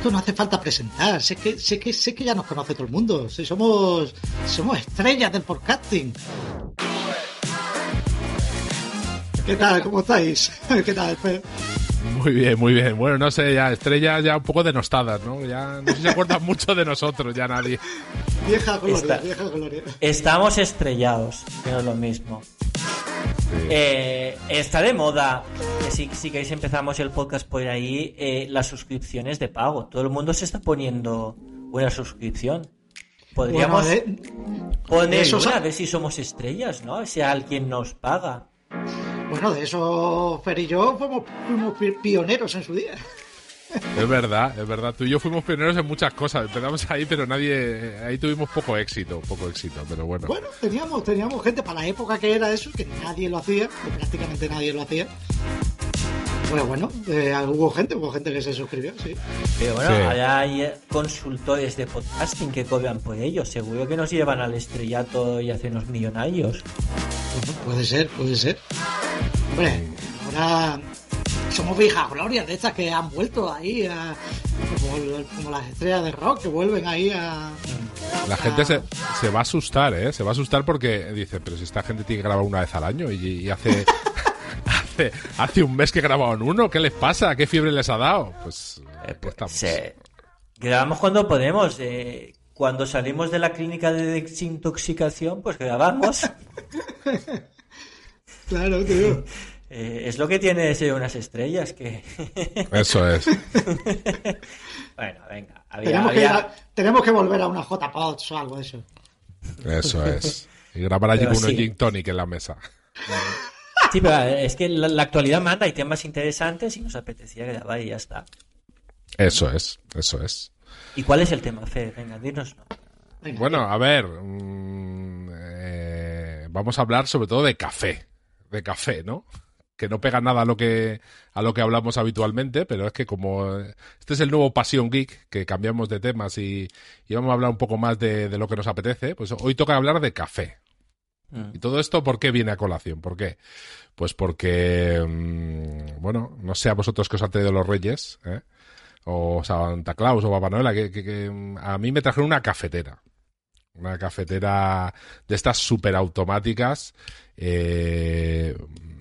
Esto no hace falta presentar, sé que, sé que, sé que ya nos conoce todo el mundo. Si somos, somos estrellas del podcasting. ¿Qué tal? ¿Cómo estáis? ¿Qué tal? Muy bien, muy bien. Bueno, no sé, ya estrellas ya un poco denostadas, ¿no? Ya no sé si se acuerdan mucho de nosotros, ya nadie. Vieja gloria, Está- vieja gloria. Estamos estrellados, es lo mismo. Eh, está de moda, que si, si queréis empezamos el podcast por ahí, eh, las suscripciones de pago. Todo el mundo se está poniendo una suscripción. Podríamos Bueno, de, poner eso una, a ver si somos estrellas, ¿no? Si alguien nos paga. bueno, de eso Fer y yo fuimos, fuimos pi- pioneros en su día. Es verdad, es verdad. Tú y yo fuimos pioneros en muchas cosas. Empezamos ahí, pero nadie. Ahí tuvimos poco éxito, poco éxito, pero bueno. Bueno, teníamos, teníamos gente para la época que era eso, que nadie lo hacía, o prácticamente nadie lo hacía. Pues bueno, eh, hubo gente, hubo gente que se suscribió, sí. Pero bueno, Sí. ahora hay consultores de podcasting que cobran por ello. Seguro que nos llevan al estrellato y hacernos millonarios. Bueno, puede ser, puede ser. Hombre, ahora somos viejas glorias de estas que han vuelto ahí a, como, como las estrellas de rock que vuelven ahí a. La gente se, se va a asustar, ¿eh? Se va a asustar porque dice, pero si esta gente tiene que grabar una vez al año y, y hace, hace. Hace un mes que grabaron uno, ¿qué les pasa? ¿Qué fiebre les ha dado? Pues. Eh, pues, estamos. se- Grabamos cuando podemos. eh, cuando salimos de la clínica de desintoxicación, pues grabamos. Claro, tío. Eh, es lo que tiene de ser unas estrellas que... Eso es. bueno, venga. Había, Tenemos, que, a- tenemos que volver a una JPODs o algo de eso. Eso es. Y grabar allí con unos sí. gin tonic en la mesa. Sí, pero es que la, la actualidad manda, hay temas interesantes y nos apetecía grabar y ya está. Eso es, eso es. ¿Y cuál es el tema, Fer? Venga, dinos. Venga, Bueno, a ver, mm, eh, vamos a hablar sobre todo de café, de café, ¿no? Que no pega nada a lo que a lo que hablamos habitualmente, pero es que como este es el nuevo Pasión Geek, que cambiamos de temas y, y vamos a hablar un poco más de, de lo que nos apetece, pues hoy toca hablar de café. Mm. ¿Y todo esto por qué viene a colación? ¿Por qué? Pues porque, mm, bueno, no sé a vosotros que os han traído los Reyes, ¿eh? o Santa Claus o Papá Noel, que, que- que, mm, a mí me trajeron una cafetera. Una cafetera de estas super automáticas, eh,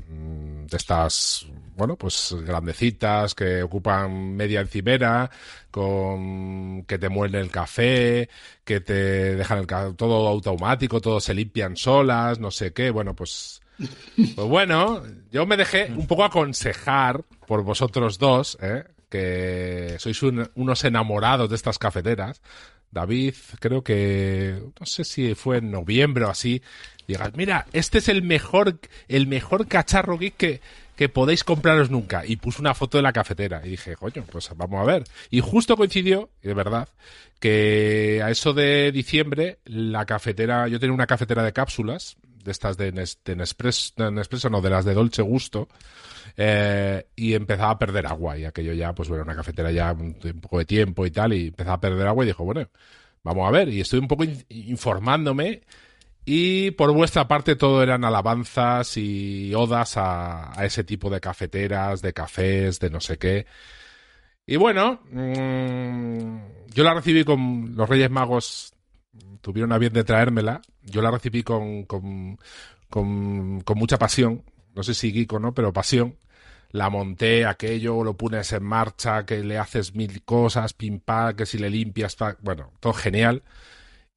de estas, bueno, pues grandecitas, que ocupan media encimera, con que te muelen el café, que te dejan el todo automático, todo se limpian solas, no sé qué, bueno, pues pues bueno, yo me dejé un poco aconsejar por vosotros dos, ¿eh? que sois un- unos enamorados de estas cafeteras. David, creo que, no sé si fue en noviembre o así, digas, mira, este es el mejor, el mejor cacharro geek que, que podéis compraros nunca. Y puso una foto de la cafetera. Y dije, coño, pues vamos a ver. Y justo coincidió, de verdad, que a eso de diciembre, la cafetera, yo tenía una cafetera de cápsulas, de estas de, Nes- de Nespresso, Nespresso, no, de las de Dolce Gusto, eh, y empezaba a perder agua. Y aquello ya, pues bueno, una cafetera ya un, poco de tiempo y tal, y empezaba a perder agua y dijo, bueno, vamos a ver. Y estoy un poco in- informándome. Y por vuestra parte todo eran alabanzas y odas a, ese tipo de cafeteras, de cafés, de no sé qué. Y bueno, mm, yo la recibí con los Reyes Magos, tuvieron a bien de traérmela. Yo la recibí con, con, con, mucha pasión. No sé si geek o no, pero pasión. La monté, aquello, lo pones en marcha, que le haces mil cosas, pim pam, que si le limpias, bueno, todo genial.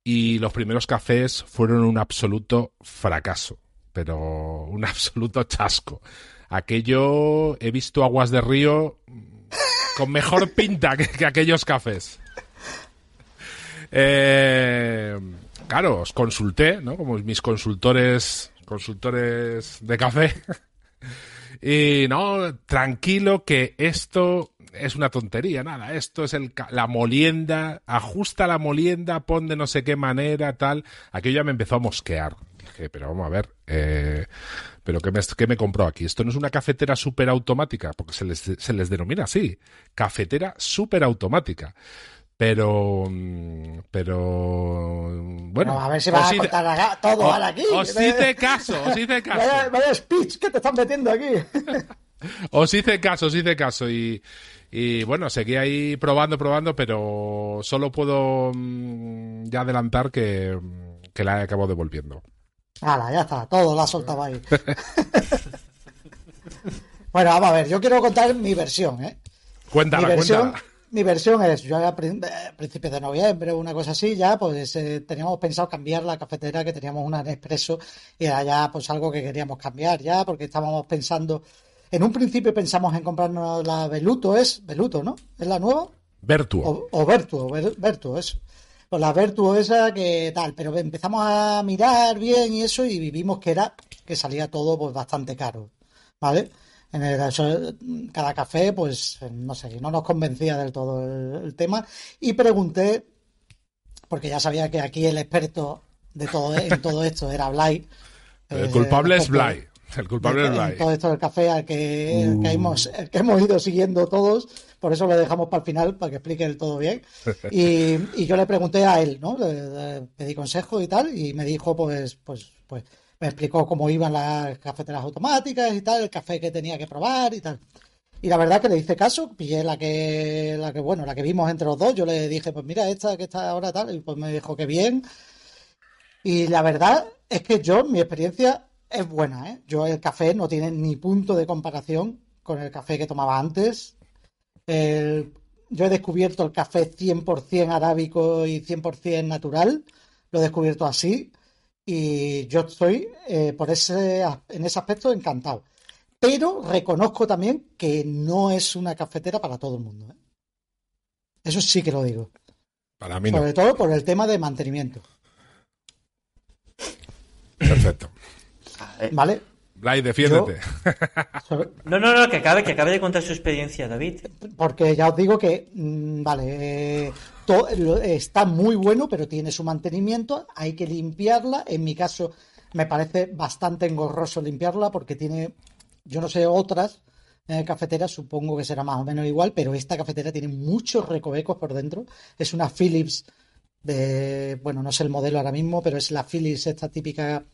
Y los primeros cafés fueron un absoluto fracaso, pero un absoluto chasco. aquello he visto aguas de río con mejor pinta que, que aquellos cafés. Eh, claro, os consulté, ¿no? Como mis consultores, consultores de café. y no, tranquilo que esto es una tontería, nada. Esto es el, la molienda, ajusta la molienda, pon de no sé qué manera, tal. Aquello ya me empezó a mosquear. Dije, pero vamos a ver, eh, pero ¿qué me, qué me compró aquí? Esto no es una cafetera súper automática, porque se les, se les denomina así, cafetera súper automática. Pero, pero, bueno. Bueno, a ver si vas a contar acá todo ahora aquí. Os hice caso, os hice caso. Vaya, vaya speech que te están metiendo aquí. Os hice caso, os hice caso y, y bueno, seguí ahí probando, probando, pero solo puedo mm, ya adelantar que, mm, que la he acabado devolviendo. Hala, ya está, todo lo ha soltado ahí. bueno, vamos a ver, yo quiero contar mi versión, ¿eh? Cuéntala, mi versión, cuéntala. mi versión es, yo a eh, principios de noviembre, una cosa así, ya pues eh, teníamos pensado cambiar la cafetera, que teníamos una Nespresso, y era ya pues algo que queríamos cambiar ya, porque estábamos pensando, en un principio pensamos en comprarnos la Veluto, es Veluto, ¿no? ¿Es la nueva? Vertuo. O, o Vertuo, Ver- Vertuo, eso. Pues la Vertuo esa que tal, pero empezamos a mirar bien y eso y vimos que era, que salía todo pues bastante caro, ¿vale? En el, eso, cada café, pues, no sé, no nos convencía del todo el, el tema y pregunté, porque ya sabía que aquí el experto de todo, en todo esto era Blay. El eh, culpable es porque- Bly. El culpable en todo esto del café al que, que hemos, el que hemos ido siguiendo todos, por eso lo dejamos para el final, para que explique el todo bien. Y, y yo le pregunté a él, ¿no? Le, le pedí consejo y tal, y me dijo, pues, pues, pues, me explicó cómo iban las cafeteras automáticas y tal, el café que tenía que probar y tal. Y la verdad que le hice caso, pillé la que, la que, bueno, la que vimos entre los dos, yo le dije, pues mira, esta que está ahora tal, y pues me dijo que bien. Y la verdad es que yo, mi experiencia es buena, ¿eh? Yo el café no tiene ni punto de comparación con el café que tomaba antes. El- yo he descubierto el café 100% arábico y 100% natural. Lo he descubierto así. Y yo estoy eh, por ese, en ese aspecto encantado. Pero reconozco también que no es una cafetera para todo el mundo. ¿eh? Eso sí que lo digo. Para mí no. Sobre todo por el tema de mantenimiento. Perfecto. ¿Vale? Bly, defiéndete. No, no, no, que acabe, que acabe de contar su experiencia, David. Porque ya os digo que, mm, vale, eh, está muy bueno, pero tiene su mantenimiento, hay que limpiarla. En mi caso, me parece bastante engorroso limpiarla porque tiene, yo no sé, otras eh, cafeteras, supongo que será más o menos igual, pero esta cafetera tiene muchos recovecos por dentro. Es una Philips de, bueno, no sé el modelo ahora mismo, pero es la Philips esta típica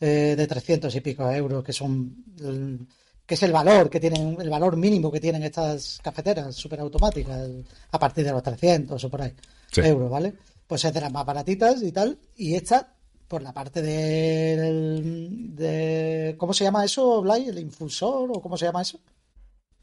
eh, de 300 y pico euros, que son, el- que es el valor que tienen, el valor mínimo que tienen estas cafeteras superautomáticas, a partir de los 300 o por ahí, Sí. euros, ¿vale? Pues es de las más baratitas y tal, y esta, por la parte del, de, ¿cómo se llama eso, Blay? ¿El infusor o cómo se llama eso?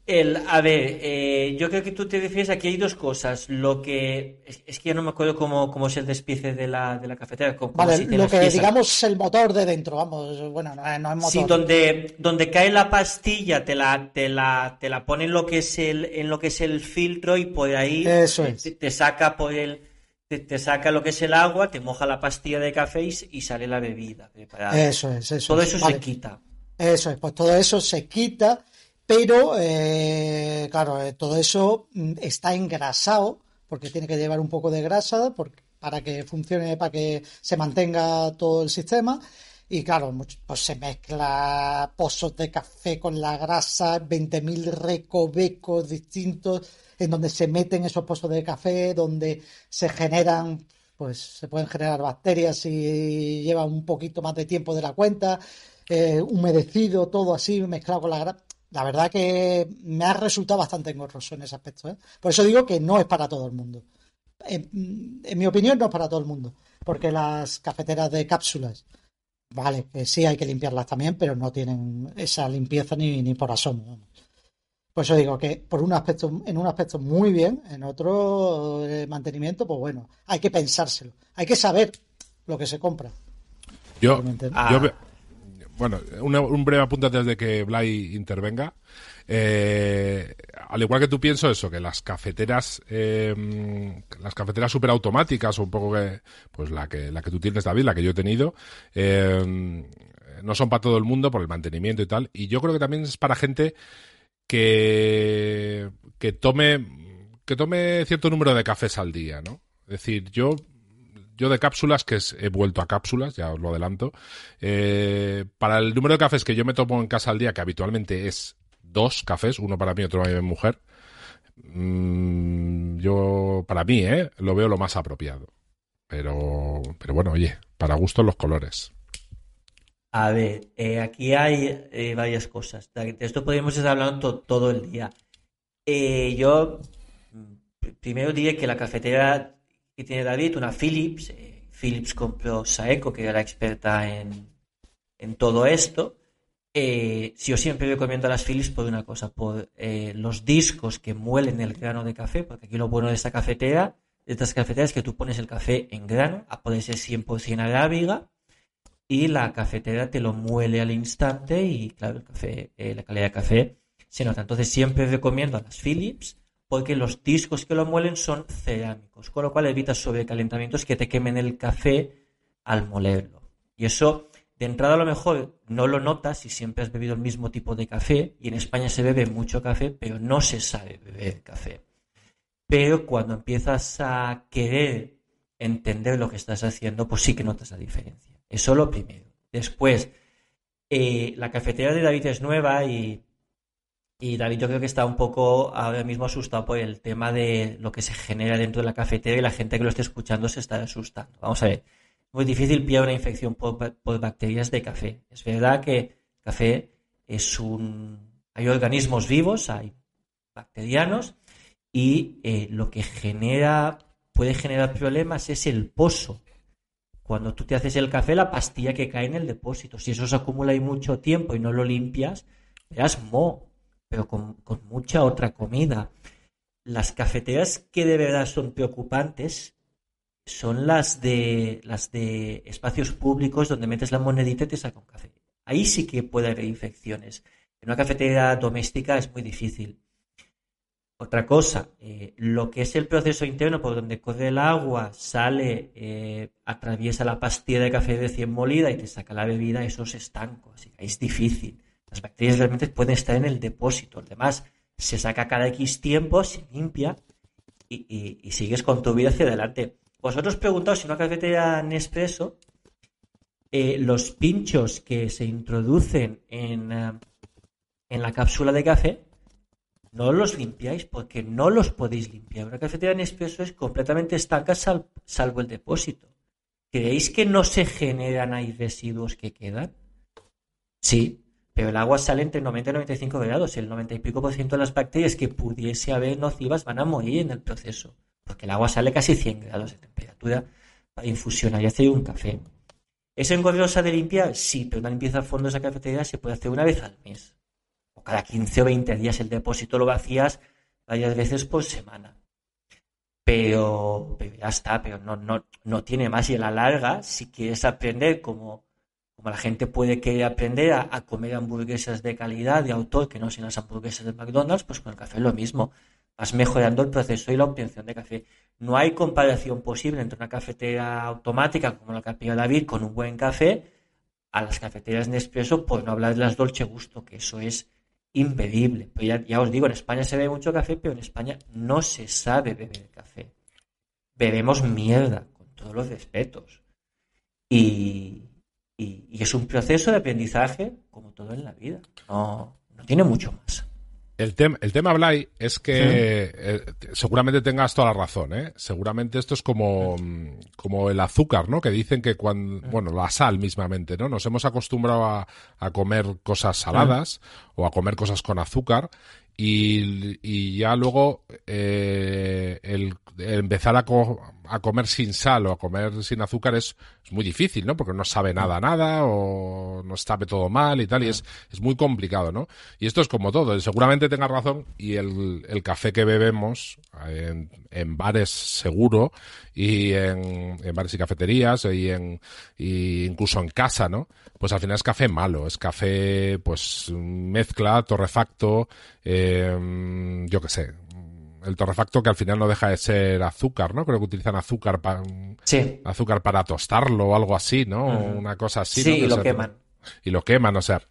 El, a ver, eh, yo creo que tú te refieres aquí hay dos cosas. Lo que es, es que ya no me acuerdo cómo, cómo es el despiece de la, de la cafetera. cómo- Vale, lo que piezas. digamos es el motor de dentro, vamos, bueno, no es, no es motor. Sí, donde, donde cae la pastilla, te la, te la, te la pone en lo que es el, en lo que es el filtro y por ahí Eso te, es. te saca por el, te, te saca lo que es el agua, te moja la pastilla de café y, y sale la bebida preparada. Eso es, eso Todo es. eso Vale. se quita. Eso es, pues todo eso se quita, pero eh, claro, eh, todo eso mm, está engrasado, porque tiene que llevar un poco de grasa para que funcione, para que se mantenga todo el sistema. Y claro, pues se mezcla pozos de café con la grasa, 20.000 recovecos distintos, en donde se meten esos pozos de café, donde se generan, pues se pueden generar bacterias si lleva un poquito más de tiempo de la cuenta, eh, humedecido, todo así, mezclado con la grasa. La verdad que me ha resultado bastante engorroso en ese aspecto, ¿eh? Por eso digo que no es para todo el mundo. En, en mi opinión, no es para todo el mundo, porque las cafeteras de cápsulas, vale, que sí hay que limpiarlas también, pero no tienen esa limpieza ni, ni por asomo. vamos. Por eso digo que por un aspecto, en un aspecto muy bien, en otro eh, mantenimiento, pues bueno, hay que pensárselo, hay que saber lo que se compra. Yo. Ah. yo bueno, un breve apunte desde de que Blay intervenga. Eh, al igual que tú pienso eso, que las cafeteras, eh, las cafeteras superautomáticas, o un poco que, pues la que, la que tú tienes, David, la que yo he tenido, eh, no son para todo el mundo por el mantenimiento y tal. Y yo creo que también es para gente que, que tome, que tome cierto número de cafés al día, ¿no? Es decir, yo yo de cápsulas, que he vuelto a cápsulas, ya os lo adelanto, eh, para el número de cafés que yo me tomo en casa al día, que habitualmente es dos cafés, uno para mí, otro para mi mujer, mm, yo, para mí, ¿eh? lo veo lo más apropiado. Pero, pero bueno, oye, para gusto los colores. A ver, eh, aquí hay eh, varias cosas. De esto podríamos estar hablando todo el día. yo mm, primero diré que la cafetera que tiene David, una Philips. Philips compró Saeco, que era experta en, en todo esto. Eh, si yo siempre recomiendo a las Philips por una cosa, por eh, los discos que muelen el grano de café, porque aquí lo bueno de esta cafetera, de estas cafeteras es que tú pones el café en grano, a poder ser 100% arábiga, y la cafetera te lo muele al instante y claro, el café, eh, la calidad de café se nota. Entonces siempre recomiendo a las Philips porque los discos que lo muelen son cerámicos, con lo cual evitas sobrecalentamientos que te quemen el café al molerlo. Y eso de entrada a lo mejor no lo notas si siempre has bebido el mismo tipo de café y en España se bebe mucho café, pero no se sabe beber café. Pero cuando empiezas a querer entender lo que estás haciendo, pues sí que notas la diferencia. Eso lo primero. Después, eh, la cafetera de David es nueva y, y David yo creo que está un poco ahora mismo asustado por el tema de lo que se genera dentro de la cafetera y la gente que lo esté escuchando se está asustando. Vamos a ver muy difícil pillar una infección por, bacterias de café. Es verdad que café es un... Hay organismos vivos, hay bacterianos, y eh, lo que genera, puede generar problemas es el pozo. Cuando tú te haces el café, la pastilla que cae en el depósito. Si eso se acumula ahí mucho tiempo y no lo limpias, verás mo, pero con, con mucha otra comida. Las cafeteras que de verdad son preocupantes son las de las de espacios públicos donde metes la monedita y te saca un café. Ahí sí que puede haber infecciones. En una cafetería doméstica es muy difícil. Otra cosa, eh, lo que es el proceso interno por donde corre el agua, sale, eh, atraviesa la pastilla de café recién molida y te saca la bebida, eso es estanco, así que es difícil. Las bacterias realmente pueden estar en el depósito. Además, se saca cada X tiempo, se limpia y sigues con tu vida hacia adelante. Vosotros preguntaos si una cafetería Nespresso, eh, los pinchos que se introducen en, eh, en la cápsula de café, no los limpiáis porque no los podéis limpiar. Una cafetería Nespresso es completamente estanca salvo el depósito. ¿Creéis que no se generan ahí residuos que quedan? Sí, pero el agua sale entre 90 y 95 grados el 90 y pico por ciento de las bacterias que pudiese haber nocivas van a morir en el proceso porque el agua sale casi 100 grados de temperatura para infusionar y hacer un café. ¿Es engorrosa de limpiar? Sí, pero una limpieza a fondo de esa cafetería se puede hacer una vez al mes. O cada 15 o 20 días el depósito lo vacías varias veces por semana. Pero, ya está, pero no, no, no tiene más. Y a la larga, si quieres aprender como, como la gente puede querer aprender a, comer hamburguesas de calidad, de autor, que no sean las hamburguesas de McDonald's, pues con el café es lo mismo vas mejorando el proceso y la obtención de café. No hay comparación posible entre una cafetera automática como la que David con un buen café a las cafeteras Nespresso, por no hablar de las Dolce Gusto, que eso es impedible. Pero ya, os digo, en España se bebe mucho café, pero en España no se sabe beber café. Bebemos mierda, con todos los respetos. Y, y, es un proceso de aprendizaje como todo en la vida. No, no tiene mucho más. El, tema, el tema, Blay, es que eh, seguramente tengas toda la razón, ¿eh? Seguramente esto es como, como el azúcar, ¿no? Que dicen que cuando, bueno, la sal mismamente, ¿no? Nos hemos acostumbrado a, a comer cosas saladas o a comer cosas con azúcar y, y ya luego eh, el, empezar a, a, comer sin sal o a comer sin azúcar es, es, muy difícil, ¿no? Porque no sabe nada nada o no sabe todo mal y tal y es, es muy complicado, ¿no? Y esto es como todo. Seguramente tengas razón y el, el café que bebemos en, en bares seguro y en, en bares y cafeterías y, en, y incluso en casa, ¿no? Pues al final es café malo, es café pues mezcla, torrefacto, eh, yo qué sé, el torrefacto que al final no deja de ser azúcar, ¿no? Creo que utilizan azúcar para Sí. azúcar para tostarlo o algo así, ¿no? Una cosa así. Sí, y lo se- queman. Y lo queman, o sea.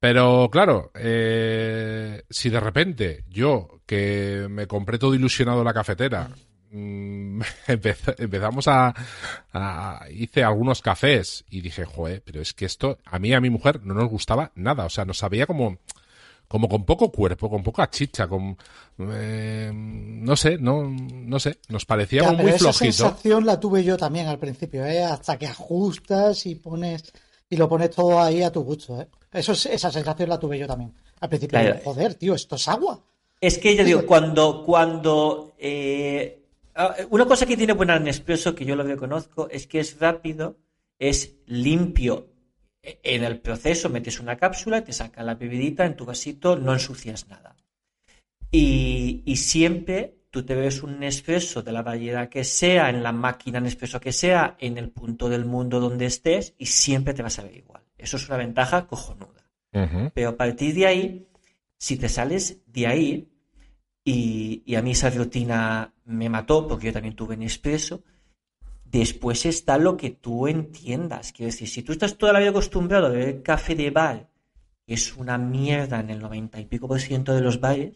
Pero claro, eh, si de repente yo, que me compré todo ilusionado la cafetera, mm, empez- empezamos a, a- Hice algunos cafés y dije, joder, pero es que esto a mí y a mi mujer no nos gustaba nada, o sea, nos sabía como como con poco cuerpo, con poca chicha, con eh, no sé, no no sé, nos parecía Ya, como pero muy esa flojito. sensación la tuve yo también al principio, ¿eh? Hasta que ajustas y pones y lo pones todo ahí a tu gusto, ¿eh? Eso es- esa sensación la tuve yo también. Al principio, Claro. joder, tío, esto es agua. Es que yo digo, cuando, cuando eh, ah, una cosa que tiene buena Nespresso, que yo lo que conozco, es que es rápido, es limpio. En el proceso metes una cápsula, te saca la bebidita en tu vasito, no ensucias nada. Y, y siempre tú te bebes un Nespresso de la variedad que sea, en la máquina Nespresso que sea, en el punto del mundo donde estés, y siempre te vas a ver igual. Eso es una ventaja cojonuda. Ujú. Pero a partir de ahí, si te sales de ahí, y, y a mí esa rutina me mató, porque yo también tuve Nespresso, después está lo que tú entiendas. Quiero decir, si tú estás toda la vida acostumbrado a beber café de bar, que es una mierda en el 90 y pico por ciento de los bares,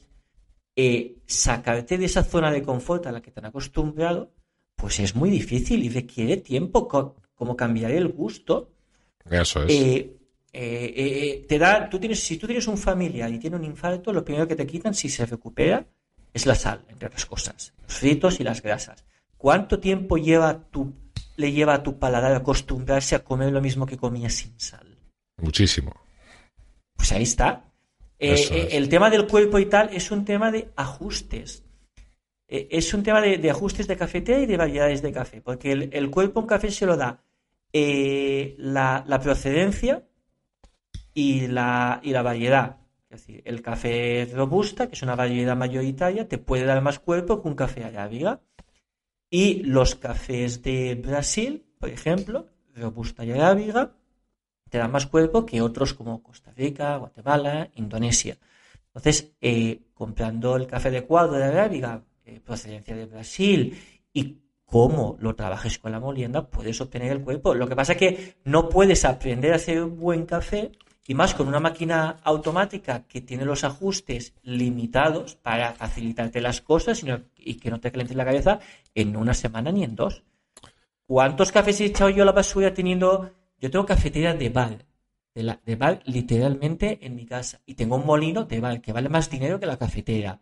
eh, sacarte de esa zona de confort a la que te han acostumbrado, pues es muy difícil y requiere tiempo, co- como cambiar el gusto. Eso es. Eh, eh, te da, tú tienes, si tú tienes un familiar y tiene un infarto, lo primero que te quitan, si se recupera, es la sal, entre otras cosas, los fritos y las grasas. ¿Cuánto tiempo lleva tu, le lleva a tu paladar acostumbrarse a comer lo mismo que comía sin sal? Muchísimo. Pues ahí está. Eh, eh, el tema del cuerpo y tal es un tema de ajustes. Eh, es un tema de, de ajustes de cafetera y de variedades de café, porque el, el cuerpo un café se lo da la, la procedencia y la, y la variedad. Es decir, el café robusta, que es una variedad mayoritaria, te puede dar más cuerpo que un café arábiga. Y los cafés de Brasil, por ejemplo, robusta y arábiga, te dan más cuerpo que otros como Costa Rica, Guatemala, Indonesia. Entonces, eh, comprando el café de cuadro de arábiga, eh, procedencia de Brasil, y cómo lo trabajes con la molienda, puedes obtener el cuerpo. Lo que pasa es que no puedes aprender a hacer un buen café, y más con una máquina automática que tiene los ajustes limitados para facilitarte las cosas y que no te calientes la cabeza en una semana ni en dos. ¿Cuántos cafés he echado yo a la basura teniendo... Yo tengo cafetería de bar, de, la, bar literalmente en mi casa. Y tengo un molino de bar que vale más dinero que la cafetera.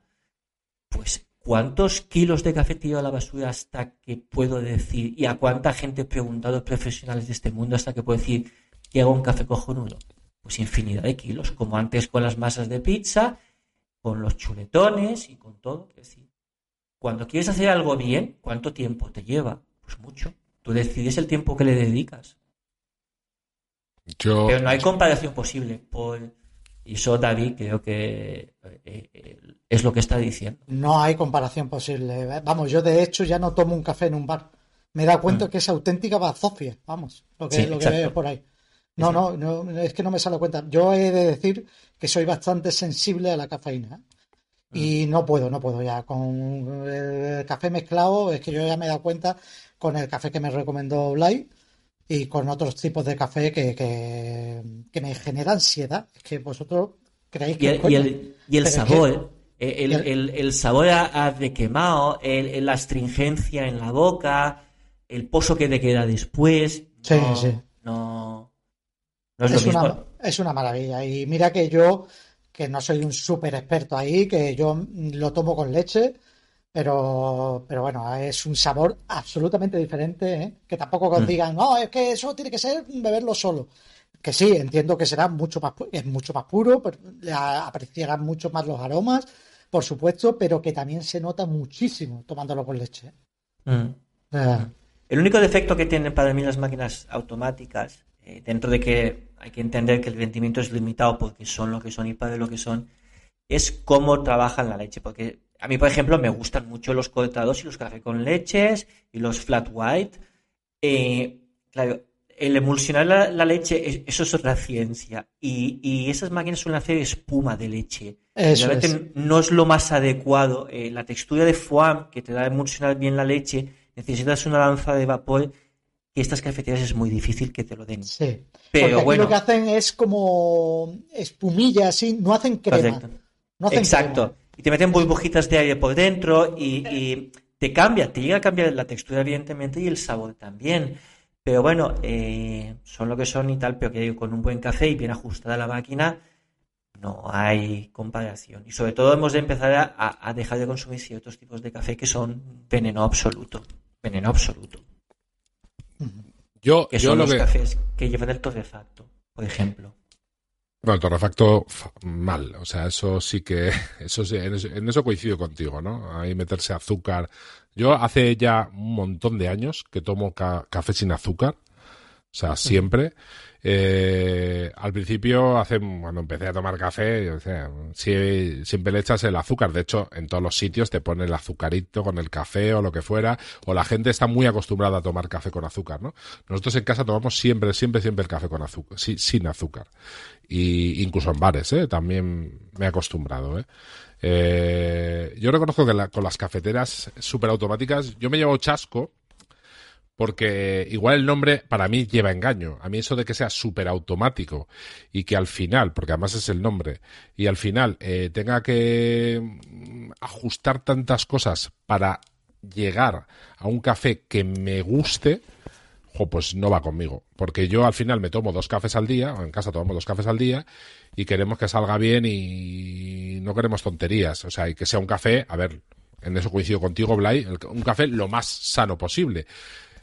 Pues, ¿cuántos kilos de café tiro a la basura hasta que puedo decir? ¿Y a cuánta gente he preguntado profesionales de este mundo hasta que puedo decir que hago un café cojonudo? Pues infinidad de kilos, como antes con las masas de pizza, con los chuletones y con todo. Es decir, cuando quieres hacer algo bien, ¿cuánto tiempo te lleva? Pues mucho. Tú decides el tiempo que le dedicas. Yo, Pero no hay comparación posible. Por... Y eso, David, creo que eh, eh, es lo que está diciendo. No hay comparación posible. Vamos, yo de hecho ya no tomo un café en un bar. Me he dado cuenta que es auténtica bazofia, vamos, lo que, Mm. Sí, lo que veo por ahí. No, no, no, es que no me sale cuenta. Yo he de decir que soy bastante sensible a la cafeína. ¿eh? Y Mm. no puedo, no puedo ya. Con el café mezclado, es que yo ya me he dado cuenta con el café que me recomendó Blay y con otros tipos de café que, que, que me genera ansiedad. Es que vosotros creéis Y que. y el, y el es sabor, eh, el, el- el- sabor a, a de quemado, la astringencia en la boca, el pozo que te queda después. Sí, no, sí. No, no es, Es lo una, es una maravilla. Y mira que yo, que no soy un súper experto ahí, que yo lo tomo con leche, pero, pero bueno, es un sabor absolutamente diferente, ¿eh? Que tampoco os Mm. digan, no, es que eso tiene que ser beberlo solo. Que sí, entiendo que será mucho más, es mucho más puro, pero le a- apreciarán mucho más los aromas, por supuesto, pero que también se nota muchísimo tomándolo con leche. Mm. Eh, El único defecto que tienen para mí las máquinas automáticas, eh, dentro de que hay que entender que el rendimiento es limitado porque son lo que son y para lo que son, es cómo trabajan la leche. Porque a mí, por ejemplo, me gustan mucho los cortados y los cafés con leches y los flat white. Eh, claro, el emulsionar la, leche, eso es otra ciencia. Y, esas máquinas suelen hacer espuma de leche. Eso no es lo más adecuado. Eh, la textura de foam que te da emulsionar bien la leche, necesitas una lanza de vapor que estas cafeterías es muy difícil que te lo den. Sí. Pero bueno. lo que hacen es como espumilla, así, no hacen crema. Exacto. Y te meten burbujitas de aire por dentro y, te cambia, te llega a cambiar la textura, evidentemente, y el sabor también. Pero bueno, eh, son lo que son y tal, pero que con un buen café y bien ajustada la máquina, no hay comparación. Y sobre todo hemos de empezar a, dejar de consumir ciertos tipos de café que son veneno absoluto. Veneno absoluto. Yo, que son los cafés que llevan el torrefacto, por ejemplo. Bueno, el torrefacto mal, o sea, eso sí que, eso en eso coincido contigo, ¿no? Ahí meterse azúcar. Yo hace ya un montón de años que tomo café sin azúcar, o sea, siempre. Eh, al principio, hace, cuando empecé a tomar café, yo decía, si, siempre le echas el azúcar. De hecho, en todos los sitios te pone el azucarito con el café o lo que fuera. O la gente está muy acostumbrada a tomar café con azúcar, ¿no? Nosotros en casa tomamos siempre, siempre, siempre el café con azúcar, sin azúcar. Y incluso en bares, ¿eh? También me he acostumbrado, ¿eh? eh yo reconozco que con las cafeteras superautomáticas, yo me llevo chasco porque igual el nombre para mí lleva engaño. A mí eso de que sea súper automático y que al final, porque además es el nombre, y al final eh, tenga que mm, ajustar tantas cosas para llegar a un café que me guste, pues no va conmigo. Porque yo al final me tomo dos cafés al día, o en casa tomamos dos cafés al día, y queremos que salga bien y no queremos tonterías. O sea, y que sea un café, a ver, en eso coincido contigo, Blay, un café lo más sano posible.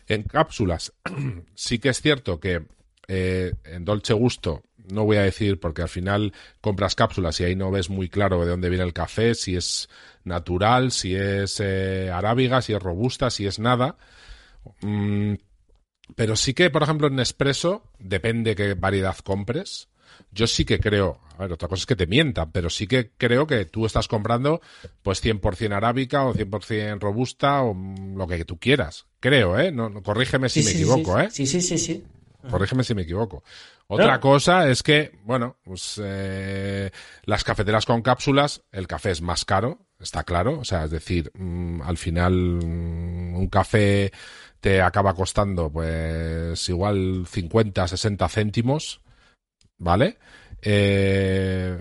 En cápsulas, sí que es cierto que eh, en Dolce Gusto, no voy a decir porque al final compras cápsulas y ahí no ves muy claro de dónde viene el café, si es natural, si es eh, arábiga, si es robusta, si es nada. Mm, pero sí que, por ejemplo, en Nespresso, depende qué variedad compres. Yo sí que creo, a ver, otra cosa es que te mientan, pero sí que creo que tú estás comprando pues 100% arábica o 100% robusta o lo que tú quieras. Creo, ¿eh? No, corrígeme si me equivoco, ¿eh? Sí, sí, sí, sí. Corrígeme si me equivoco. Otra cosa es que, bueno, pues eh, las cafeteras con cápsulas, el café es más caro, está claro. O sea, es decir, mm, al final mm, un café te acaba costando pues igual 50, 60 céntimos ¿vale? Eh,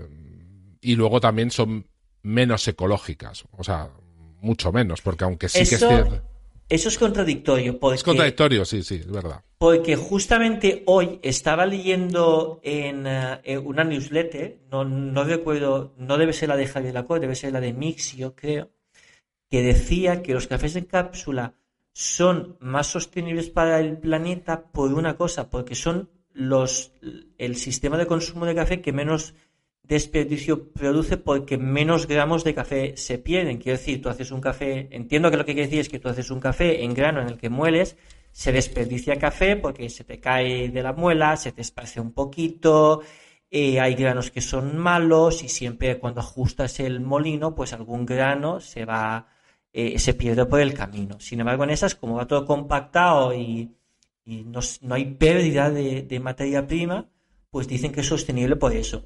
y luego también son menos ecológicas, o sea, mucho menos, porque aunque sí que es cierto. Eso es contradictorio. es contradictorio, sí, sí, es verdad. Porque justamente hoy estaba leyendo en, eh, una newsletter, no, no recuerdo, no debe ser la de Javier Lacoste, debe ser la de Mixio, creo, que decía que los cafés en cápsula son más sostenibles para el planeta por una cosa, porque son los, el sistema de consumo de café que menos desperdicio produce porque menos gramos de café se pierden. Quiero decir, tú haces un café, entiendo que lo que quiere decir es que tú haces un café en grano en el que mueles, se desperdicia café porque se te cae de la muela, se te esparce un poquito, eh, hay granos que son malos y siempre cuando ajustas el molino, pues algún grano se va, eh, se pierde por el camino. Sin embargo, en esas, como va todo compactado y y no, hay pérdida de, materia prima, pues dicen que es sostenible por eso.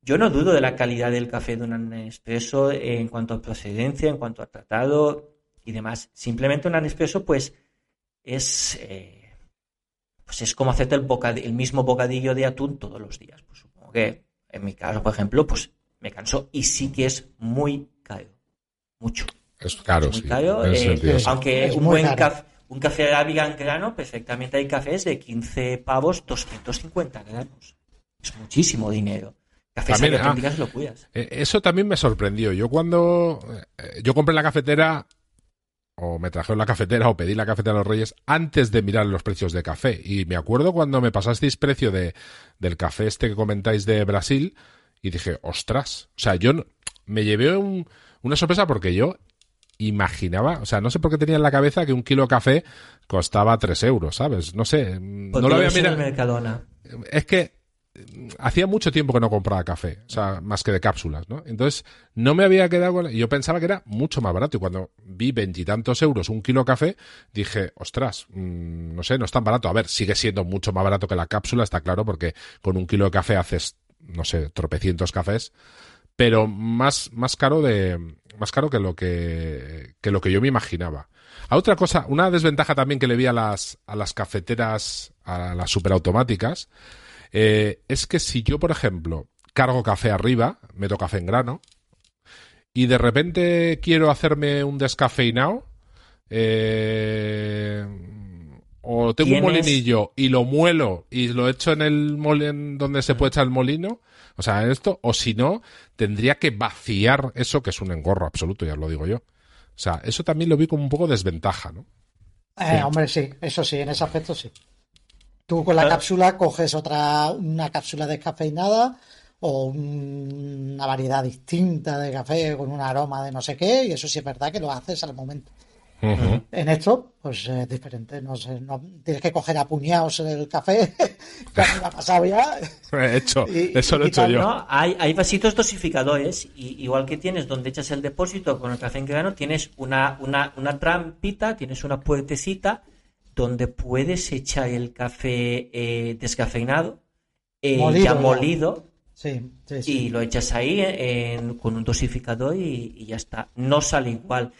Yo no dudo de la calidad del café de un Nespresso en cuanto a procedencia, en cuanto a tratado y demás. Simplemente un Nespresso, pues, es, eh, pues es como hacerte el, el mismo bocadillo de atún todos los días. Pues supongo que, en mi caso, por ejemplo, pues me canso y sí que es muy caro. Mucho. Es caro, muy Caro, eh, aunque un buen café un café de Arábiga en grano, perfectamente hay cafés de 15 pavos, 250 granos. Es muchísimo dinero. Cafés también, ah, lo cuidas. Eh, eso también me sorprendió. Yo cuando eh, yo compré la cafetera o me trajeron la cafetera o pedí la cafetera a los Reyes antes de mirar los precios de café. Y me acuerdo cuando me pasasteis precio de, del café este que comentáis de Brasil y dije, ostras. O sea, yo me llevé una sorpresa porque yo imaginaba, o sea, no sé por qué tenía en la cabeza que un kilo de café costaba 3 euros, ¿sabes? No sé, no lo había mirado. Mercadona. Es que hacía mucho tiempo que no compraba café, o sea, más que de cápsulas, ¿no? Entonces, no me había quedado con... Yo pensaba que era mucho más barato y cuando vi veintitantos euros un kilo de café, dije, ostras, mm, no sé, no es tan barato. A ver, sigue siendo mucho más barato que la cápsula, está claro, porque con un kilo de café haces, no sé, tropecientos cafés, pero más, más caro de, más caro que lo que, que lo que yo me imaginaba. A otra cosa, una desventaja también que le vi a las, a las cafeteras, a las superautomáticas, eh, es que si yo, por ejemplo, cargo café arriba, meto café en grano, y de repente quiero hacerme un descafeinado, eh, o tengo un molinillo y lo muelo y lo echo en el molin donde se puede echar el molino, o sea, esto, o si no, tendría que vaciar eso, que es un engorro absoluto, ya lo digo yo. O sea, eso también lo vi como un poco desventaja, ¿no? Eh, Hombre, sí, eso sí, en ese aspecto sí. Tú con la cápsula coges otra, una cápsula descafeinada o un- una variedad distinta de café con un aroma de no sé qué, y eso sí es verdad que lo haces al momento. En esto, pues es diferente, no sé, no tienes que coger a puñados el café, que me ha pasado ya. He hecho, Y- eso lo he hecho yo. No, hay, hay vasitos dosificadores, y, igual que tienes donde echas el depósito con el café en grano, tienes una, una, una trampita, tienes una puertecita donde puedes echar el café eh, descafeinado, eh, Molido ya ya. molido, Sí, sí, sí. y lo echas ahí en- con un dosificador y, y ya está. No sale igual.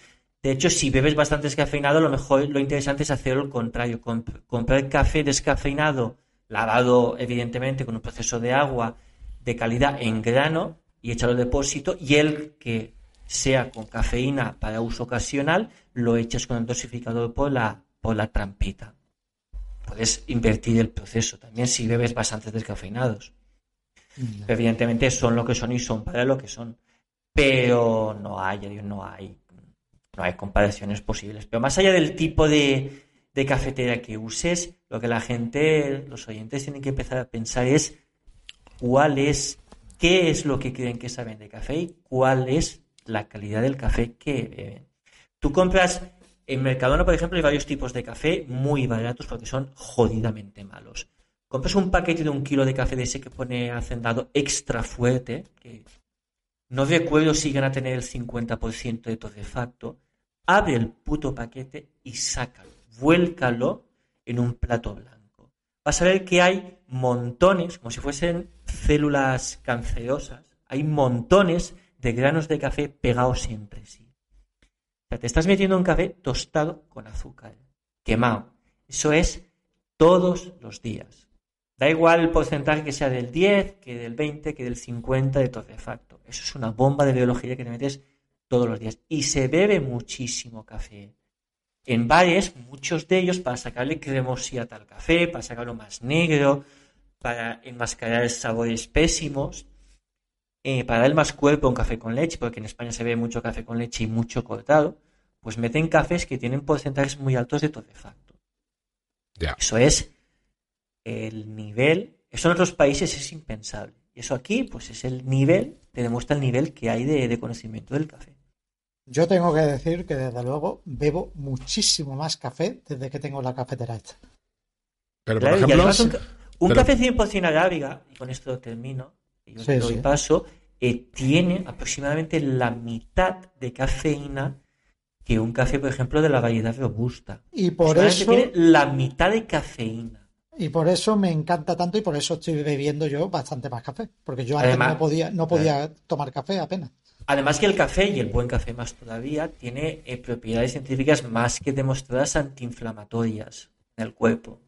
De hecho, si bebes bastante descafeinado, lo mejor, lo interesante es hacer lo contrario. comp- comprar café descafeinado, lavado evidentemente con un proceso de agua de calidad en grano y echarlo al depósito y el que sea con cafeína para uso ocasional, lo echas con el dosificador por la, por la trampita. Puedes invertir el proceso también si bebes bastantes descafeinados. Evidentemente son lo que son y son para lo que son. Pero no hay, digo, no hay, no hay comparaciones posibles. Pero más allá del tipo de, cafetera que uses, lo que la gente, los oyentes tienen que empezar a pensar es cuál es, qué es lo que creen que saben de café y cuál es la calidad del café que beben. Tú compras en Mercadona, por ejemplo, hay varios tipos de café muy baratos porque son jodidamente malos. Compras un paquete de un kilo de café de ese que pone hacendado extra fuerte, que no recuerdo si van a tener el 50% de torrefacto. Abre el puto paquete y sácalo, vuélcalo en un plato blanco. Vas a ver que hay montones, como si fuesen células cancerosas, hay montones de granos de café pegados entre sí. O sea, te estás metiendo un café tostado con azúcar, quemado. Eso es todos los días. Da igual el porcentaje que sea del 10, que del 20, que del 50 de torrefacto. Eso es una bomba de biología que te metes todos los días. Y se bebe muchísimo café. En bares, muchos de ellos para sacarle cremosidad al café, para sacarlo más negro, para enmascarar sabores pésimos, eh, para dar más cuerpo a un café con leche, porque en España se ve mucho café con leche y mucho cortado, pues meten cafés que tienen porcentajes muy altos de torrefacto. Eso es el nivel, eso en otros países es impensable. Y eso aquí, pues es el nivel, te demuestra el nivel que hay de, de conocimiento del café. Yo tengo que decir que desde luego bebo muchísimo más café desde que tengo la cafetera hecha. Pero, por Claro, ejemplo, un, un pero- café 100% arábiga, y con esto termino, y yo Sí, te doy sí. paso, eh, tiene aproximadamente la mitad de cafeína que un café, por ejemplo, de la variedad robusta. Y por eso, tiene la mitad de cafeína. y por eso me encanta tanto y por eso estoy bebiendo yo bastante más café. Porque yo antes Además- no podía, no podía tomar café apenas. Además que el café, y el buen café más todavía, tiene eh, propiedades científicas más que demostradas antiinflamatorias en el cuerpo.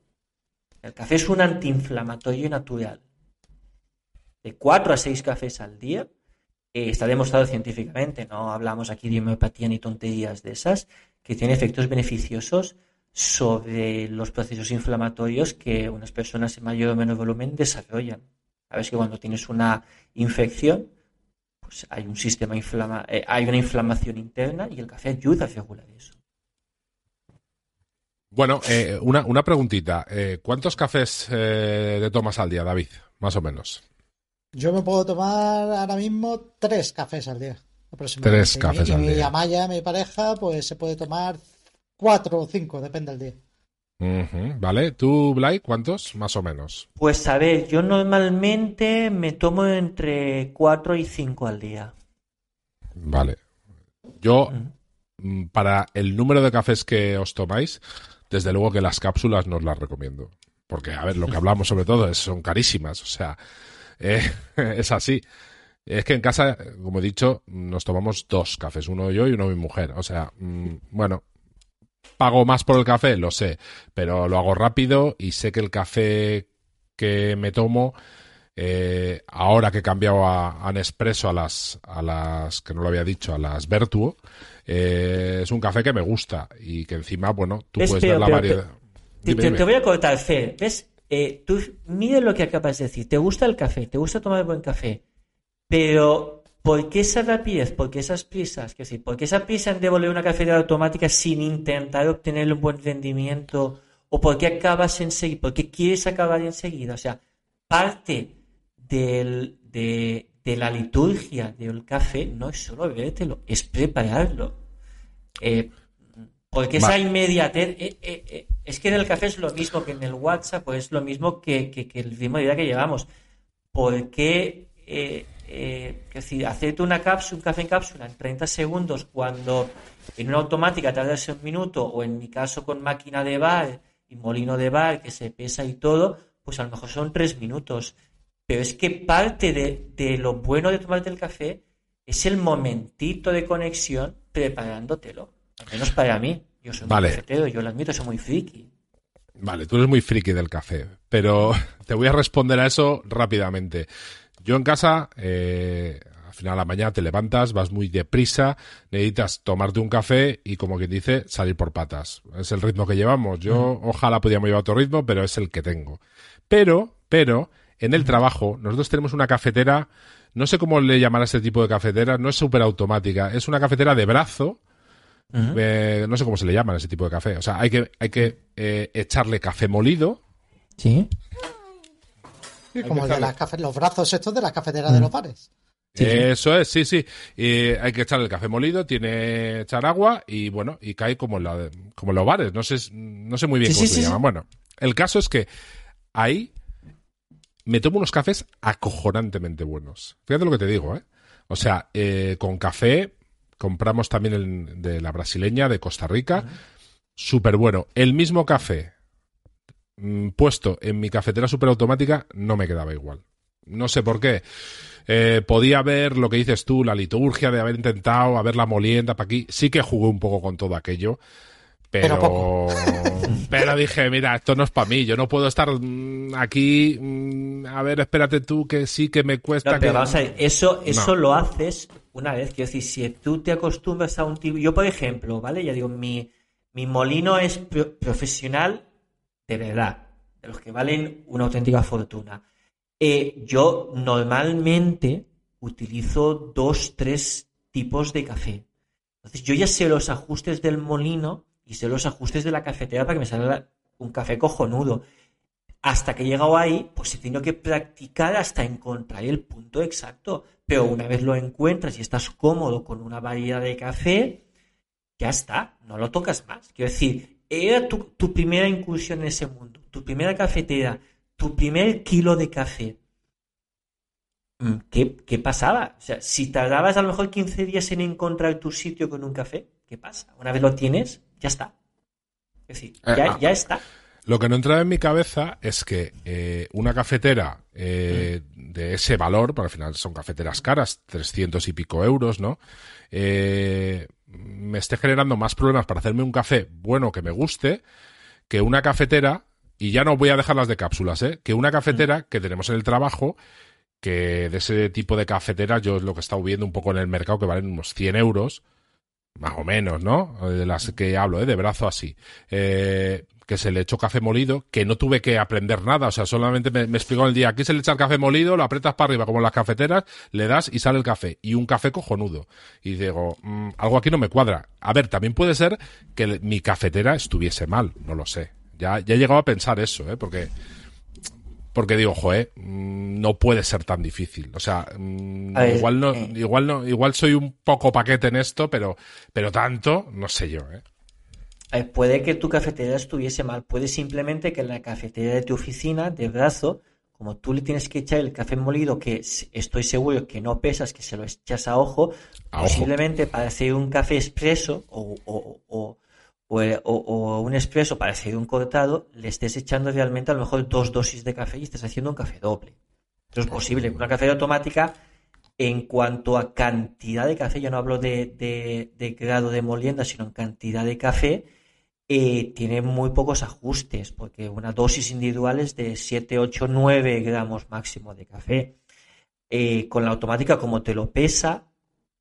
El café es un antiinflamatorio natural. De 4 a 6 cafés al día, eh, está demostrado científicamente, no hablamos aquí de homeopatía ni tonterías de esas, que tiene efectos beneficiosos sobre los procesos inflamatorios que unas personas en mayor o menor volumen desarrollan. Sabes que cuando tienes una infección, pues hay un sistema inflama eh, hay una inflamación interna y el café ayuda a regular eso. Bueno, eh, una, una preguntita. Eh, ¿Cuántos cafés eh, te tomas al día, David? Más o menos. Yo me puedo tomar ahora mismo tres cafés al día. aproximadamente. Tres cafés y, al mi- y. Amaya, mi pareja, pues se puede tomar cuatro o cinco, depende del día. ¿Vale? ¿Tú, Blay, cuántos? Más o menos. Pues a ver, yo normalmente me tomo entre 4 y 5 al día. Vale. Yo, mm, para el número de cafés que os tomáis, desde luego que las cápsulas no os las recomiendo. Porque, a ver, lo que hablamos sobre todo es, son carísimas. O sea, eh, es así. Es que en casa, como he dicho, nos tomamos dos cafés, uno yo y uno mi mujer. O sea, mm, bueno, pago más por el café, lo sé, pero lo hago rápido y sé que el café que me tomo, eh, ahora que he cambiado a, a Nespresso, a las, a las, que no lo había dicho, a las Vertuo, eh, es un café que me gusta y que encima, bueno, tú Es puedes pero- ver la pero- variedad. Te, Dime, te- dime. te voy a cortar, Fer. ¿Ves? Eh, tú mide lo que acabas de decir. Te gusta el café, te gusta tomar buen café. Pero, ¿por qué esa rapidez? ¿Por qué esas prisas? Que sí, ¿por qué esa prisa en devolver una cafetera automática sin intentar obtener un buen rendimiento? ¿O por qué acabas enseguida? ¿Por qué quieres acabar enseguida? O sea, parte del- de, de la liturgia del café no es solo bebértelo, es prepararlo. Eh, porque esa inmediatez, eh, eh, eh, es que en el café es lo mismo que en el WhatsApp, pues es lo mismo que, que- que el ritmo de vida que llevamos. Porque, eh, eh, es decir, hacerte una cápsula, un café en cápsula en 30 segundos cuando en una automática tardas un minuto, o en mi caso con máquina de bar y molino de bar que se pesa y todo, pues a lo mejor son 3 minutos. Pero es que parte de, de lo bueno de tomarte el café es el momentito de conexión preparándotelo. Al menos para mí. Yo soy Vale. muy cafetero, yo lo admito, soy muy friki. Vale, tú eres muy friki del café, pero te voy a responder a eso rápidamente. Yo en casa, eh, al final de la mañana te levantas, vas muy deprisa, necesitas tomarte un café y, como quien dice, salir por patas. Es el ritmo que llevamos. Yo, ojalá pudiéramos llevar otro ritmo, pero es el que tengo. Pero, pero, en el trabajo, nosotros tenemos una cafetera, no sé cómo le llamará este tipo de cafetera, no es súper automática, es una cafetera de brazo, eh, no sé cómo se le llama a ese tipo de café. O sea, hay que, hay que eh, echarle café molido. Sí. Como el de echarle- las cafe- los brazos estos de las cafeteras de los bares. Eso es, sí, sí. Y hay que echarle el café molido, tiene echar agua y bueno, y cae como en, la, como en los bares. No sé, no sé muy bien Sí, cómo sí, se sí. Bueno, el caso es que ahí me tomo unos cafés acojonantemente buenos. Fíjate lo que te digo, ¿eh? O sea, eh, con café compramos también el de la brasileña de Costa Rica. Súper bueno. El mismo café mm, puesto en mi cafetera superautomática no me quedaba igual. No sé por qué. Eh, podía ver lo que dices tú, la liturgia de haber intentado, haber la molienda para aquí. Sí que jugué un poco con todo aquello. Pero, Pero dije, mira, esto no es para mí. Yo no puedo estar mm, aquí. mm, a ver, espérate tú, que sí que me cuesta. No, pero que... vamos a ver, eso, eso No. lo haces una vez. Quiero decir, si tú te acostumbras a un tipo. Yo, por ejemplo, ¿vale? Ya digo, mi, mi molino es pro- profesional de verdad, de los que valen una auténtica fortuna. Eh, yo normalmente utilizo dos, tres tipos de café. Entonces, yo ya sé los ajustes del molino y sé los ajustes de la cafetera para que me salga un café cojonudo hasta que he llegado ahí, pues he tenido que practicar hasta encontrar el punto exacto. Pero una vez lo encuentras y estás cómodo con una variedad de café, ya está, no lo tocas más. Quiero decir, era tu, tu primera incursión en ese mundo, tu primera cafetera, tu primer kilo de café. Mm, ¿Qué, qué pasaba? O sea, si tardabas a lo mejor 15 días en encontrar tu sitio con un café, ¿qué pasa? Una vez lo tienes, ya está. Es decir, Eh, ya, ah. ya está. Lo que no entraba en mi cabeza es que eh, una cafetera eh, de ese valor, porque al final son cafeteras caras, 300 y pico euros, ¿no? Eh, me esté generando más problemas para hacerme un café bueno que me guste que una cafetera, y ya no voy a dejar las de cápsulas, ¿eh? Que una cafetera que tenemos en el trabajo, que de ese tipo de cafeteras yo es lo que he estado viendo un poco en el mercado, que valen unos 100 euros, más o menos, ¿no? De las que hablo, ¿eh? De brazo así. Eh, que se le echó café molido, que no tuve que aprender nada, o sea, solamente me, me explicó el día, aquí se le echa el café molido, lo aprietas para arriba como en las cafeteras, le das y sale el café, y un café cojonudo. Y digo, mm, algo aquí no me cuadra. A ver, también puede ser que mi cafetera estuviese mal, no lo sé. Ya, ya he llegado a pensar eso, ¿eh? Porque, porque digo, joder, mm, no puede ser tan difícil. O sea, mm, ver, igual no, eh. igual no, igual soy un poco paquete en esto, pero, pero tanto, no sé yo, ¿eh? Eh, puede que tu cafetería estuviese mal, puede simplemente que en la cafetería de tu oficina, de brazo, como tú le tienes que echar el café molido, que estoy seguro que no pesas, que se lo echas a ojo, A ojo. posiblemente para hacer un café expreso o, o- o- o- o- o un expreso para hacer un cortado, le estés echando realmente a lo mejor dos dosis de café y estés haciendo un café doble. Eso es posible. Una cafetería automática, en cuanto a cantidad de café, yo no hablo de, de- de grado de molienda, sino en cantidad de café, eh, tiene muy pocos ajustes, porque una dosis individual es de 7, 8, 9 gramos máximo de café. Eh, con la automática, como te lo pesa,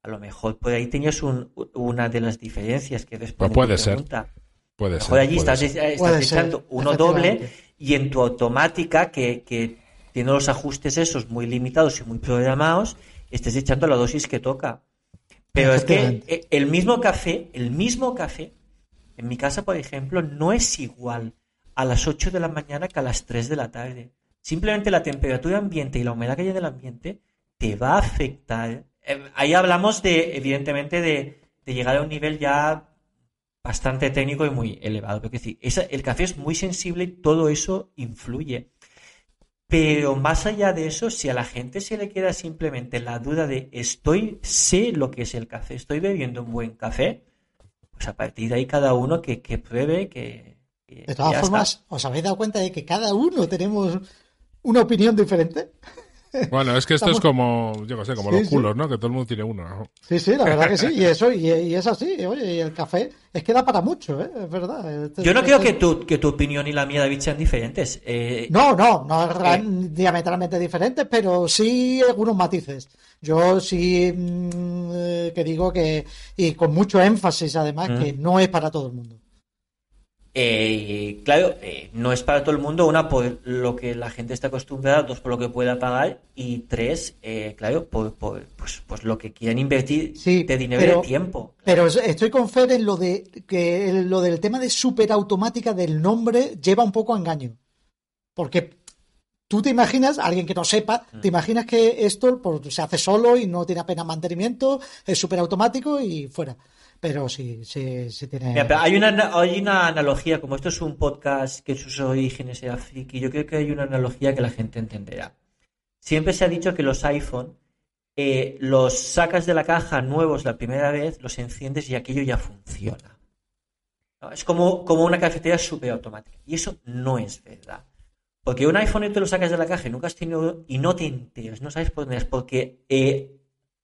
a lo mejor por ahí tenías un- una de las diferencias que responde Pues puede tu ser. pregunta. Puede A lo ser. mejor allí puede estás, ser. estás Puede ser, echando uno doble y en tu automática, que, que tiene los ajustes esos muy limitados y muy programados, estés echando la dosis que toca. Pero es que eh, el mismo café, el mismo café, en mi casa, por ejemplo, no es igual a las 8 de la mañana que a las 3 de la tarde. Simplemente la temperatura ambiente y la humedad que hay en el ambiente te va a afectar. Eh, ahí hablamos de, evidentemente, de, llegar a un nivel ya bastante técnico y muy elevado. Pero, quiero decir, el café es muy sensible y todo eso influye. Pero más allá de eso, si a la gente se le queda simplemente la duda de estoy, sé lo que es el café, estoy bebiendo un buen café, pues a partir de ahí cada uno que, que pruebe, que, que De todas ya formas, está. ¿os habéis dado cuenta de que cada uno tenemos una opinión diferente? Bueno, es que esto es Estamos- como, yo qué sé, como Sí, los sí. culos, ¿no? Que todo el mundo tiene uno. ¿no? Sí, sí, la verdad que sí. Y eso, y, y es así. Oye, y el café es que da para mucho, ¿eh? Es verdad. Este- Yo no este- creo que tu, que tu opinión y la mía, David, sean diferentes. Eh, No, no, no ra- diametralmente diferentes, pero sí algunos matices. Yo sí mm, eh, que digo que, y con mucho énfasis además, Mm. que no es para todo el mundo. Eh, claro, eh, no es para todo el mundo. Una, por lo que la gente está acostumbrada. Dos, por lo que pueda pagar. Y tres, eh, claro, por, por, pues, pues lo que quieran invertir Sí, de dinero pero- y de tiempo. Pero es- estoy con Fer en lo de que lo del tema de superautomática del nombre lleva un poco a engaño. Porque tú te imaginas, alguien que no sepa, Mm. te imaginas que esto pues, se hace solo y no tiene apenas mantenimiento, es superautomático y fuera. Pero sí, sí, sí tiene. Mira, pero hay una, hay una analogía, como esto es un podcast que sus orígenes era friki, yo creo que hay una analogía que la gente entenderá. Siempre se ha dicho que los iPhone eh, los sacas de la caja nuevos la primera vez, los enciendes y aquello ya funciona. ¿No? Es como, como una cafetería súper automática. Y eso no es verdad. Porque un iPhone te lo sacas de la caja y nunca has tenido y no te enteras, no sabes por dónde es, porque eh,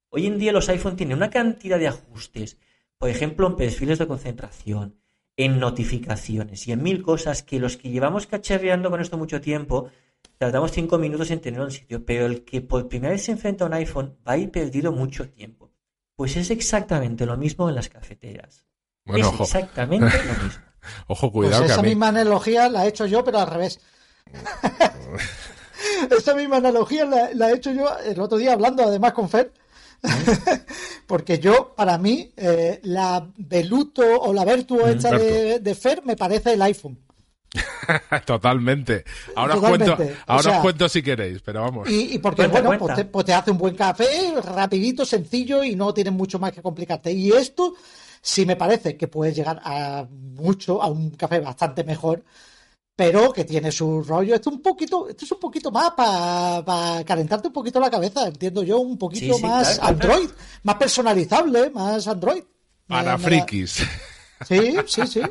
hoy en día los iPhone tienen una cantidad de ajustes, por ejemplo, en perfiles de concentración, en notificaciones y en mil cosas que los que llevamos cacharreando con esto mucho tiempo, tardamos cinco minutos en tenerlo en sitio, pero el que por primera vez se enfrenta a un iPhone va a ir perdido mucho tiempo. Pues es exactamente lo mismo en las cafeteras. Bueno, es ojo, exactamente lo mismo. ojo, Pues cuidado que a esa mí. misma analogía la he hecho yo, pero al revés. esa misma analogía la, la he hecho yo el otro día hablando además con Fer. Porque yo, para mí, eh, la Veluto o la Vertuo esta de, de Fer me parece el iPhone. Totalmente. Ahora os cuento, O ahora sea- os cuento si queréis, pero vamos. Y, y porque, Cuenta, bueno, cuenta. Pues, te, pues te hace un buen café, rapidito, sencillo y no tienes mucho más que complicarte. Y esto sí me parece que puedes llegar a mucho, a un café bastante mejor, pero que tiene su rollo. Esto un poquito, esto es un poquito más para calentarte un poquito la cabeza, entiendo yo, un poquito Sí, sí, más claro, claro. Android, más personalizable, más Android. Me- Para me da- frikis. Sí, sí, sí.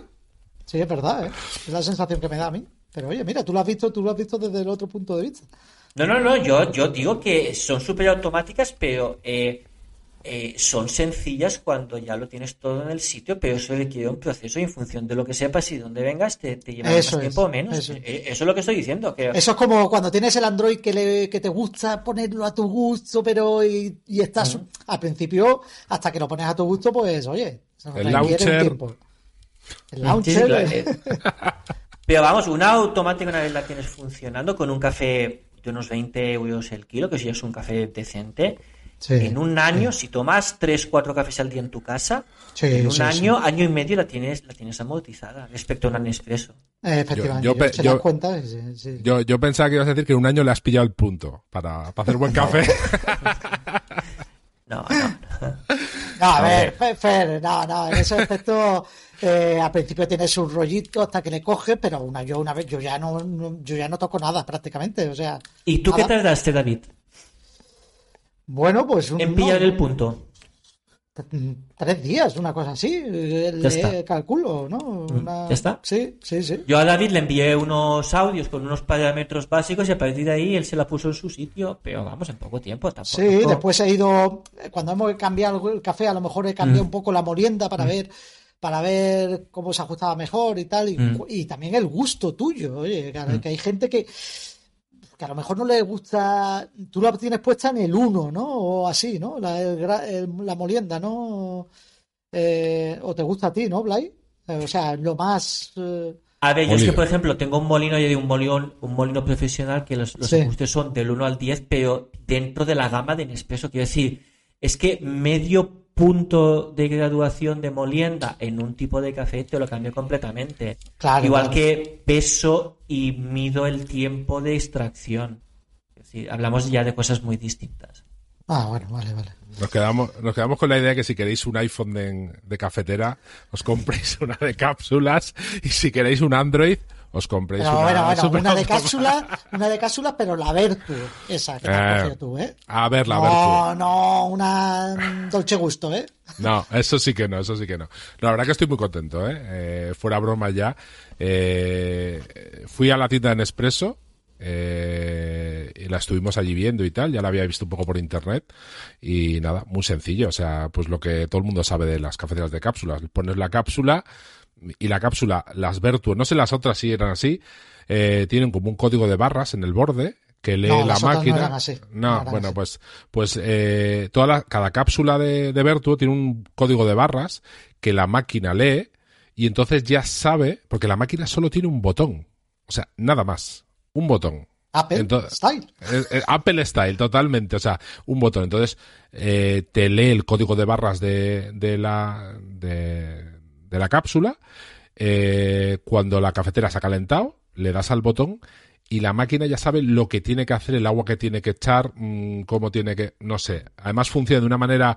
Sí, es verdad, ¿eh? Es la sensación que me da a mí. Pero oye, mira, tú lo has visto, tú lo has visto desde el otro punto de vista. No, no, no, yo, yo digo que son súper automáticas, pero eh, eh, son sencillas cuando ya lo tienes todo en el sitio, pero eso requiere un proceso y en función de lo que sepas y de dónde vengas, te, te lleva más es, tiempo o menos. eso. Eh, eso es lo que estoy diciendo. Que, Eso es como cuando tienes el Android que, le, que te gusta ponerlo a tu gusto, pero y, y estás al principio, hasta que lo pones a tu gusto, pues oye, El launcher. tiempo. El Sí, sí, launcher. claro, eh. Pero vamos, una automática una vez la tienes funcionando con un café de unos 20 euros el kilo, que si es un café decente, Sí, en un año, si tomas 3, 4 cafés al día en tu casa, Sí, en un sí, año, año y medio la tienes, la tienes amortizada respecto a un Nespresso. Eh, efectivamente, Yo- das cuenta. pensaba que ibas a decir que en un año le has pillado el punto para, para hacer buen café. No, no. No, a ver, Fer, Fer, no, no, en ese aspecto eh, al principio tienes un rollito hasta que le coges, pero una yo una vez yo ya no, no- yo ya no toco nada prácticamente, o sea. ¿Y tú qué nada. tardaste, David, Bueno, pues un, en pillar no, el punto? tres días, una cosa así, eh, Ya está. calculo, ¿no? Una- ¿Ya está? Sí, sí, sí. Yo a David le envié unos audios con unos parámetros básicos y a partir de ahí él se la puso en su sitio, pero vamos, en poco tiempo tampoco. Sí, después he ido, cuando hemos cambiado el café, a lo mejor he cambiado Mm. un poco la molienda para ver, para ver cómo se ajustaba mejor y tal, y, Mm. y también el gusto tuyo, oye, que, que hay gente que, que a lo mejor no le gusta, tú la tienes puesta en el 1, ¿no? O así, ¿no? La, el gra- el- la molienda, ¿no? Eh, o te gusta a ti, ¿no, Blay? Eh, o sea, lo más... eh, A ver, yo es que, por ejemplo, tengo un molino y de un molino, un molino profesional que los, los Sí. ajustes son del 1 al 10, pero dentro de la gama de Nespresso. Quiero decir, es que medio punto de graduación de molienda en un tipo de café te lo cambio completamente. Claro, Igual claro. que peso y mido el tiempo de extracción. Hablamos ya de cosas muy distintas. Ah, bueno, vale, vale. Nos quedamos, nos quedamos con la idea que si queréis un iPhone de, de cafetera, os compréis una de cápsulas y si queréis un Android, os compréis Pero una bueno, bueno, super una de cápsula, una de cápsula, pero la Vertu, esa que te has Eh, cogido tú, ¿eh? A ver, la no, Vertu. no, una mm, Dolce Gusto, ¿eh? No, eso sí que no, eso sí que no. La verdad que estoy muy contento, ¿eh? Eh, fuera broma ya. Eh, fui a la tienda de Nespresso, eh, y la estuvimos allí viendo y tal, ya la había visto un poco por internet y nada, muy sencillo, o sea, pues lo que todo el mundo sabe de las cafeteras de cápsulas, pones la cápsula y la cápsula, las Vertu, no sé las otras si eran así, eh, tienen como un código de barras en el borde que lee No, la no máquina. eran así, No, no eran bueno, así. pues, pues eh, toda la- cada cápsula de, de Vertuo tiene un código de barras que la máquina lee y entonces ya sabe, porque la máquina solo tiene un botón, o sea, nada más, un botón. Apple Entonces- Style. Eh, eh, Apple Style, totalmente. O sea, un botón. Entonces, eh, te lee el código de barras de, de la, de, de la cápsula. Eh, cuando la cafetera se ha calentado, le das al botón y la máquina ya sabe lo que tiene que hacer, el agua que tiene que echar, mm, cómo tiene que, no sé. Además funciona de una manera,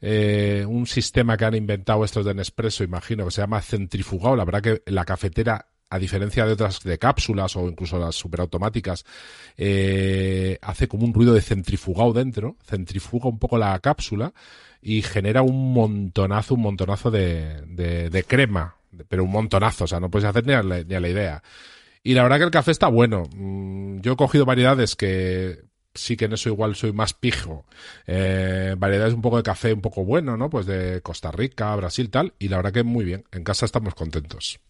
eh, un sistema que han inventado estos de Nespresso, imagino, que se llama centrifugado. La verdad que la cafetera, a diferencia de otras de cápsulas o incluso las superautomáticas, eh, hace como un ruido de centrifugado dentro, centrifuga un poco la cápsula y genera un montonazo, un montonazo de, de, de crema, pero un montonazo, o sea, no puedes hacer ni a la, la idea. Y la verdad que el café está bueno. Mm, Yo he cogido variedades que sí que en eso igual soy más pijo. Eh, variedades un poco de café un poco bueno, ¿no? Pues de Costa Rica, Brasil, tal. Y la verdad que muy bien. En casa estamos contentos.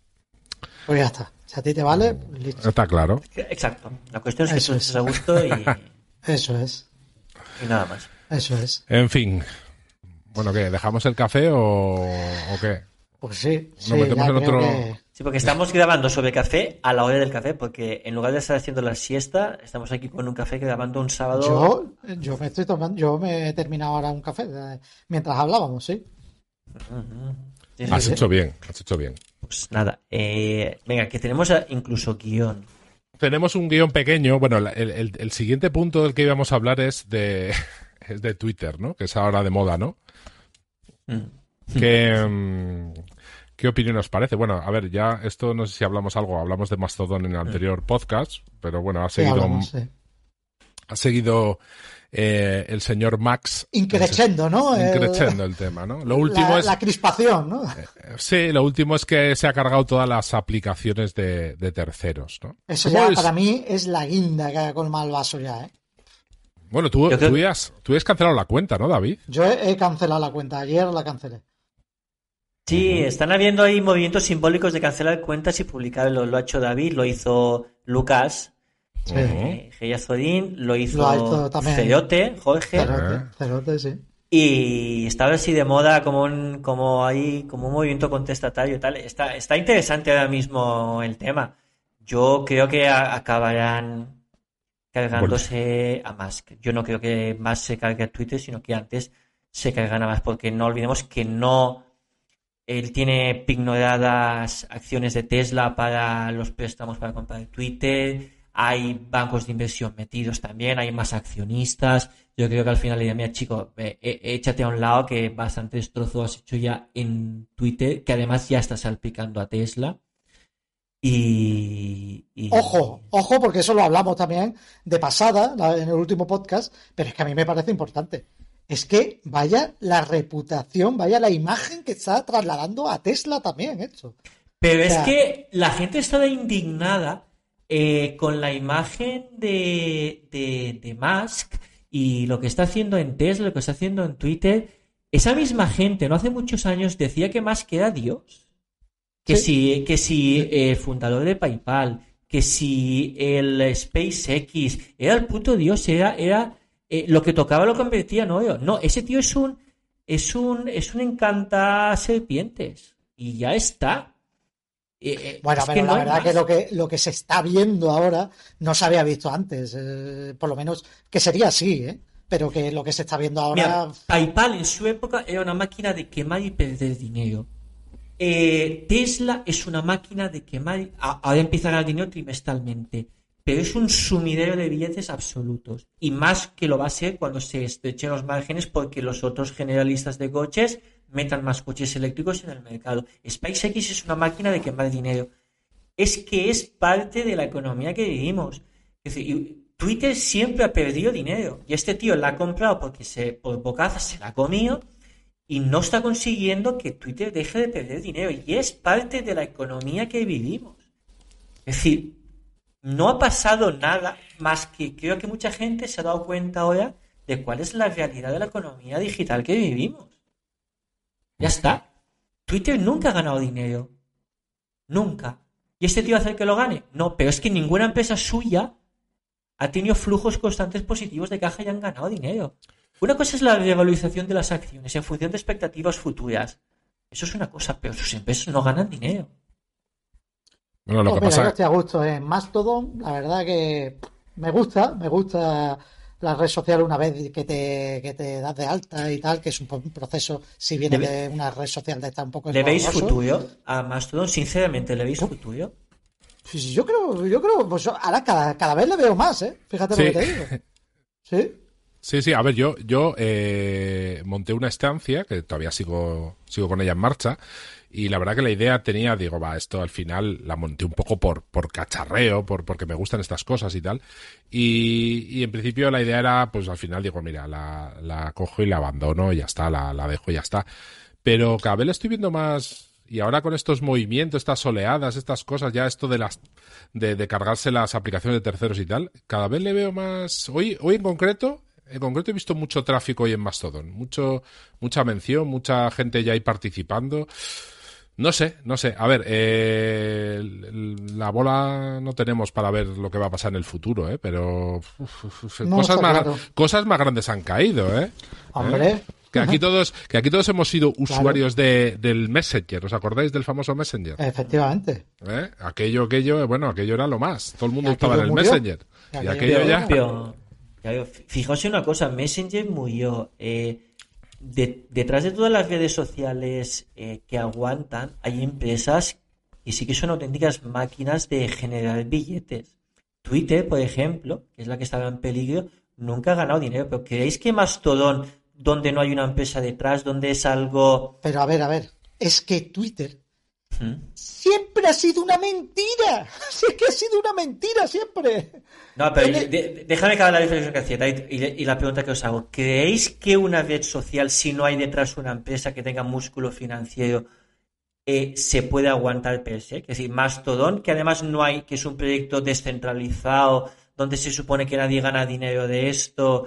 Pues ya está. Si a ti te vale, listo. Está claro. Exacto. La cuestión es que Eso tú es. estés a gusto y, Eso es. y nada más. Eso es. En fin. Bueno, ¿qué? ¿Dejamos el café o, o qué? Pues sí. sí metemos ya en creo otro- que- Sí, porque estamos grabando sobre café a la hora del café, porque en lugar de estar haciendo la siesta, estamos aquí con un café grabando un sábado. Yo, yo me estoy tomando, yo me he terminado ahora un café eh, mientras hablábamos, sí. Sí, sí, Has sí. hecho bien, has hecho bien. Pues nada, eh, venga, que tenemos incluso guion. Tenemos un guion pequeño. Bueno, el, el- el siguiente punto del que íbamos a hablar es de, es de Twitter, ¿no? Que es ahora de moda, ¿no? Mm. ¿Qué, mm, ¿Qué opinión os parece? Bueno, a ver, ya esto no sé si hablamos algo, hablamos de Mastodon en el anterior podcast, pero bueno, ha Sí, seguido, hablamos, sí. ha seguido eh, el señor Max. Increchendo, ¿no? El- Increchendo el tema, ¿no? Lo último la, es. la crispación, ¿no? Sí, lo último es que se ha cargado todas las aplicaciones de, de terceros, ¿no? Eso ¿Cómo ya es? para mí es la guinda que ha colmado el vaso ya, ¿eh? Bueno, tú, creo- tú, has, tú has cancelado la cuenta, ¿no, David? Yo he, he cancelado la cuenta, ayer la cancelé. Sí, están habiendo ahí movimientos simbólicos de cancelar cuentas y publicarlo. Lo ha hecho David, lo hizo Lucas, Sí. eh, Geya Zodín, lo hizo, Lo también. Cerote, Jorge. Cerote, cerote, sí. Y estaba así de moda como un, como ahí, como un movimiento contestatario y tal. Está, está interesante ahora mismo el tema. Yo creo que a- acabarán cargándose a Musk. Yo no creo que Musk se cargue a Twitter, sino que antes se cargan a Musk, porque no olvidemos que no, él tiene pignoradas acciones de Tesla para los préstamos para comprar Twitter. Hay bancos de inversión metidos también, hay más accionistas. Yo creo que al final le diría, mira, chico, eh, eh, échate a un lado que bastante destrozo has hecho ya en Twitter, que además ya está salpicando a Tesla. Y, y- Ojo, ojo, porque eso lo hablamos también de pasada en el último podcast, pero es que a mí me parece importante. Es que vaya la reputación, vaya la imagen que está trasladando a Tesla también, esto. Pero O es que la gente estaba indignada eh, con la imagen de, de, de Musk y lo que está haciendo en Tesla, lo que está haciendo en Twitter. Esa misma gente, no hace muchos años, decía que Musk era Dios. Que si, que si el fundador de PayPal, que si el SpaceX era el puto Dios, era, era eh, lo que tocaba lo convertía en oro. No, ese tío es un, es un, es un encanta serpientes. Y ya está. Eh, Bueno, pero la verdad más. que lo que lo que se está viendo ahora no se había visto antes, eh, por lo menos que sería así, ¿eh? Pero que lo que se está viendo ahora, Mira, PayPal en su época era una máquina de quemar y perder dinero. Eh, Tesla es una máquina de quemar. Ahora empieza a ganar dinero trimestralmente. Pero es un sumidero de billetes absolutos. Y más que lo va a ser cuando se estrechen los márgenes porque los otros generalistas de coches metan más coches eléctricos en el mercado. SpaceX es una máquina de quemar dinero. Es que es parte de la economía que vivimos. Twitter siempre ha perdido dinero. Y este tío la ha comprado porque se, por bocaza se la ha comido y no está consiguiendo que Twitter deje de perder dinero. Y es parte de la economía que vivimos. Es decir, no ha pasado nada más que creo que mucha gente se ha dado cuenta ahora de cuál es la realidad de la economía digital que vivimos. Ya está. Twitter nunca ha ganado dinero. Nunca. ¿Y este tío va a hacer que lo gane? No, pero es que ninguna empresa suya ha tenido flujos constantes positivos de caja y han ganado dinero. Una cosa es la revalorización de las acciones en función de expectativas futuras. Eso es una cosa, pero sus empresas no ganan dinero. Bueno, lo Pues que mira, yo pasa... estoy a gusto en Mastodon, la verdad que me gusta, me gusta la red social una vez que te, que te das de alta y tal, que es un, proceso, si viene de una red social de esta un poco ¿Le veis futuro a Mastodon? Sinceramente, ¿le veis futuro? Pues yo creo, yo creo, pues ahora cada, cada vez le veo más, ¿eh? Fíjate Sí. lo que te digo. Sí. Sí, sí, a ver, yo, yo eh, monté una estancia, que todavía sigo, sigo con ella en marcha, y la verdad que la idea tenía, digo, va, esto al final la monté un poco por, por cacharreo, por, porque me gustan estas cosas y tal, y, y en principio la idea era, pues al final digo, mira, la, la cojo y la abandono y ya está, la, la dejo y ya está. Pero cada vez la estoy viendo más, y ahora con estos movimientos, estas oleadas, estas cosas, ya esto de las de, de cargarse las aplicaciones de terceros y tal, cada vez le veo más. Hoy, hoy en concreto, en concreto he visto mucho tráfico hoy en Mastodon, mucho, mucha mención, mucha gente ya ahí participando. No sé, no sé. A ver, eh, la bola no tenemos para ver lo que va a pasar en el futuro, ¿eh? Pero uf, uf, uf, No, cosas, más, claro. cosas más grandes han caído, ¿eh? Hombre. Que aquí todos, que aquí todos hemos sido usuarios de, del Messenger. ¿Os acordáis del famoso Messenger? Efectivamente. ¿Eh? Aquello, aquello, bueno, aquello era lo más. Todo el mundo estaba en el murió. Messenger. Y Y aquello ya. Pero, fijaos en una cosa, Messenger murió. Eh, de- detrás de todas las redes sociales eh, que aguantan, hay empresas que sí que son auténticas máquinas de generar billetes. Twitter, por ejemplo, que es la que estaba en peligro, nunca ha ganado dinero. Pero ¿creéis que Mastodon, donde no hay una empresa detrás, donde es algo... Pero a ver, a ver. Es que Twitter ¿Mm? siempre ha sido una mentira. Sí, es que ha sido una mentira siempre. No, pero de- déjame acabar la reflexión que hacía y, y la pregunta que os hago. ¿Creéis que una red social, si no hay detrás una empresa que tenga músculo financiero, eh, se puede aguantar per se? Es decir, Mastodon, que además no hay, que es un proyecto descentralizado, donde se supone que nadie gana dinero de esto,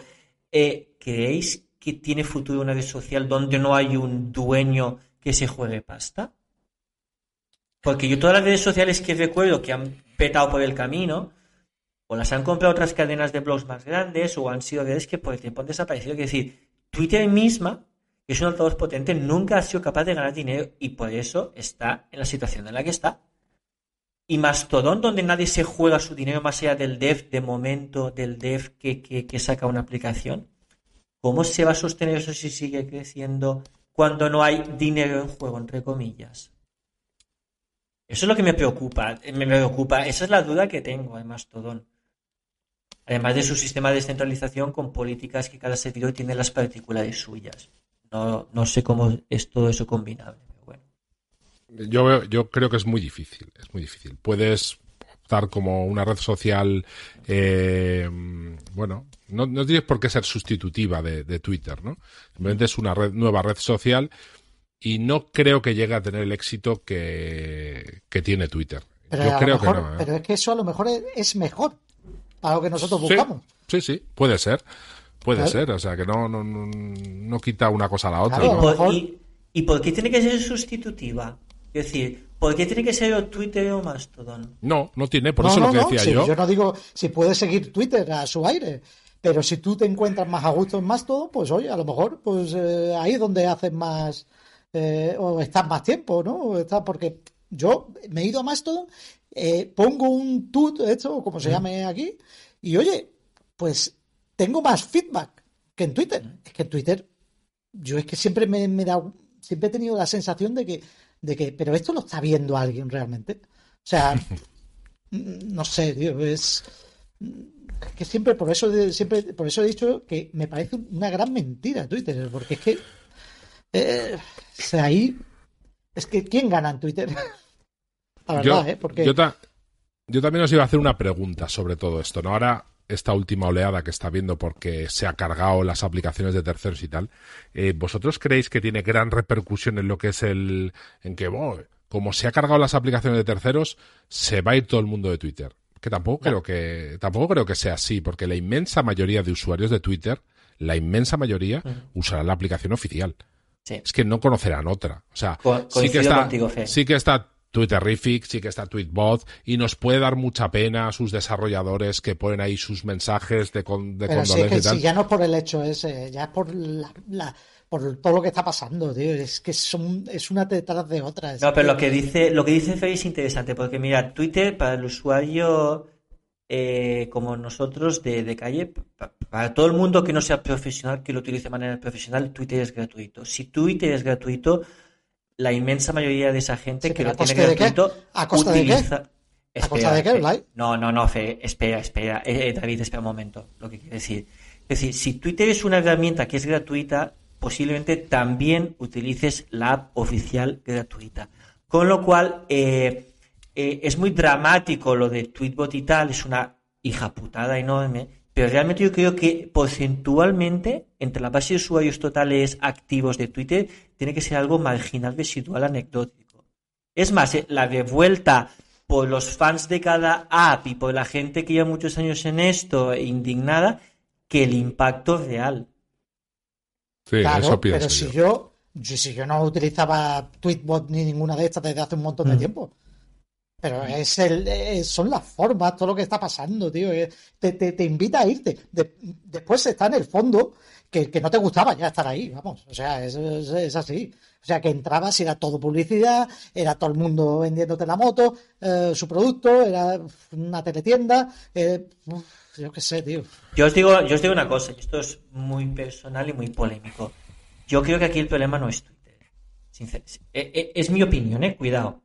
eh, ¿creéis que tiene futuro una red social donde no hay un dueño que se juegue pasta? Porque yo todas las redes sociales que recuerdo que han petado por el camino, o las han comprado otras cadenas de blogs más grandes, o han sido redes que por el tiempo han desaparecido. Es decir, Twitter misma, que es un altavoz potente, nunca ha sido capaz de ganar dinero y por eso está en la situación en la que está. Y Mastodon, donde nadie se juega su dinero más allá del dev, de momento, del dev que, que, que saca una aplicación. ¿Cómo se va a sostener eso si sigue creciendo cuando no hay dinero en juego, entre comillas? Eso es lo que me preocupa. Me preocupa. Esa es la duda que tengo en Mastodon. Además de su sistema de descentralización con políticas que cada servidor tiene las particularidades suyas. No, no sé cómo es todo eso combinable. Pero bueno. Yo, yo creo que es muy difícil, es muy difícil. Puedes optar como una red social, eh, bueno, no, no tienes por qué ser sustitutiva de, de Twitter, ¿no? Simplemente es una red, nueva red social y no creo que llegue a tener el éxito que, que tiene Twitter. Pero, yo creo mejor- que no. ¿eh? pero es que eso a lo mejor es, es mejor para lo que nosotros Sí, buscamos. Sí, sí, puede ser. Puede Claro. ser, o sea que no, no, no, no quita una cosa a la otra. Y, ¿Y por qué tiene que ser sustitutiva? Es decir, ¿por qué tiene que ser o Twitter o Mastodon? No, no tiene, por no, eso no, lo que no, decía sí, yo. no digo si puedes seguir Twitter a su aire, pero si tú te encuentras más a gusto en Mastodon, pues oye, a lo mejor pues eh, ahí es donde haces más eh, o estás más tiempo, ¿no? Estás- porque yo me he ido a Mastodon, eh, pongo un tut, esto, como se llame aquí, y oye, pues tengo más feedback que en Twitter. Es que en Twitter yo es que siempre me, me he dado- siempre he tenido la sensación de que, de que, pero esto lo está viendo alguien realmente. O sea, mm, no sé, tío, es que siempre por eso siempre por eso he dicho que me parece una gran mentira Twitter, porque es que eh, o sea, ahí es que quién gana en Twitter. La verdad, yo, ¿eh? Porque yo, ta- yo también os iba a hacer una pregunta sobre todo esto, ¿no? Ahora, esta última oleada que está viendo porque se ha cargado las aplicaciones de terceros y tal, eh, ¿vosotros creéis que tiene gran repercusión en lo que es el... en que, como se ha cargado las aplicaciones de terceros, se va a ir todo el mundo de Twitter? Que tampoco creo que tampoco creo que sea así, porque la inmensa mayoría de usuarios de Twitter, la inmensa mayoría, usarán la aplicación oficial. Sí. Es que no conocerán otra. O sea, Co- sí que está, contigo, sí que está Twitterific, sí que está Tweetbot y nos puede dar mucha pena a sus desarrolladores que ponen ahí sus mensajes de, con, de pero si es condolencia que y tal. si ya no es por el hecho ese, ya es por la, la- por todo lo que está pasando, tío, es que son es una detrás de otra. No, pero lo que dice, lo que dice Fer es interesante, porque mira, Twitter para el usuario eh, como nosotros de, de calle, pa- para todo el mundo que no sea profesional, que lo utilice de manera profesional, Twitter es gratuito. Si Twitter es gratuito, la inmensa mayoría de esa gente Sí, que lo ¿a tiene coste de qué? gratuito ¿A costa de qué? utiliza. ¿A costa de qué, Blay? No, no, no, Fe, espera, espera. Eh, eh, David, espera un momento. Lo que quiero decir. Es decir, si Twitter es una herramienta que es gratuita, posiblemente también utilices la app oficial gratuita. Con lo cual, eh, eh, es muy dramático lo de Tweetbot y tal, es una hija putada enorme, pero realmente yo creo que porcentualmente, entre la base de usuarios totales activos de Twitter, tiene que ser algo marginal, residual, anecdótico. Es más, eh, la revuelta por los fans de cada app y por la gente que lleva muchos años en esto, indignada, que el impacto real. Sí, Claro, eso pienso pero si yo- si yo no utilizaba Tweetbot ni ninguna de estas desde hace un montón de Mm. tiempo. Pero es el, es- son las formas, todo lo que está pasando, tío. eh, Te, te, te invita a irte. De- después está en el fondo que, que no te gustaba ya estar ahí, vamos. O sea, es, es, es así. O sea, que entrabas y era todo publicidad, era todo el mundo vendiéndote la moto, eh, su producto, era una teletienda. eh, yo qué sé, tío. Yo os digo, yo os digo una cosa, y esto es muy personal y muy polémico. Yo creo que aquí el problema no es Twitter. Eh, eh, es mi opinión, eh, cuidado.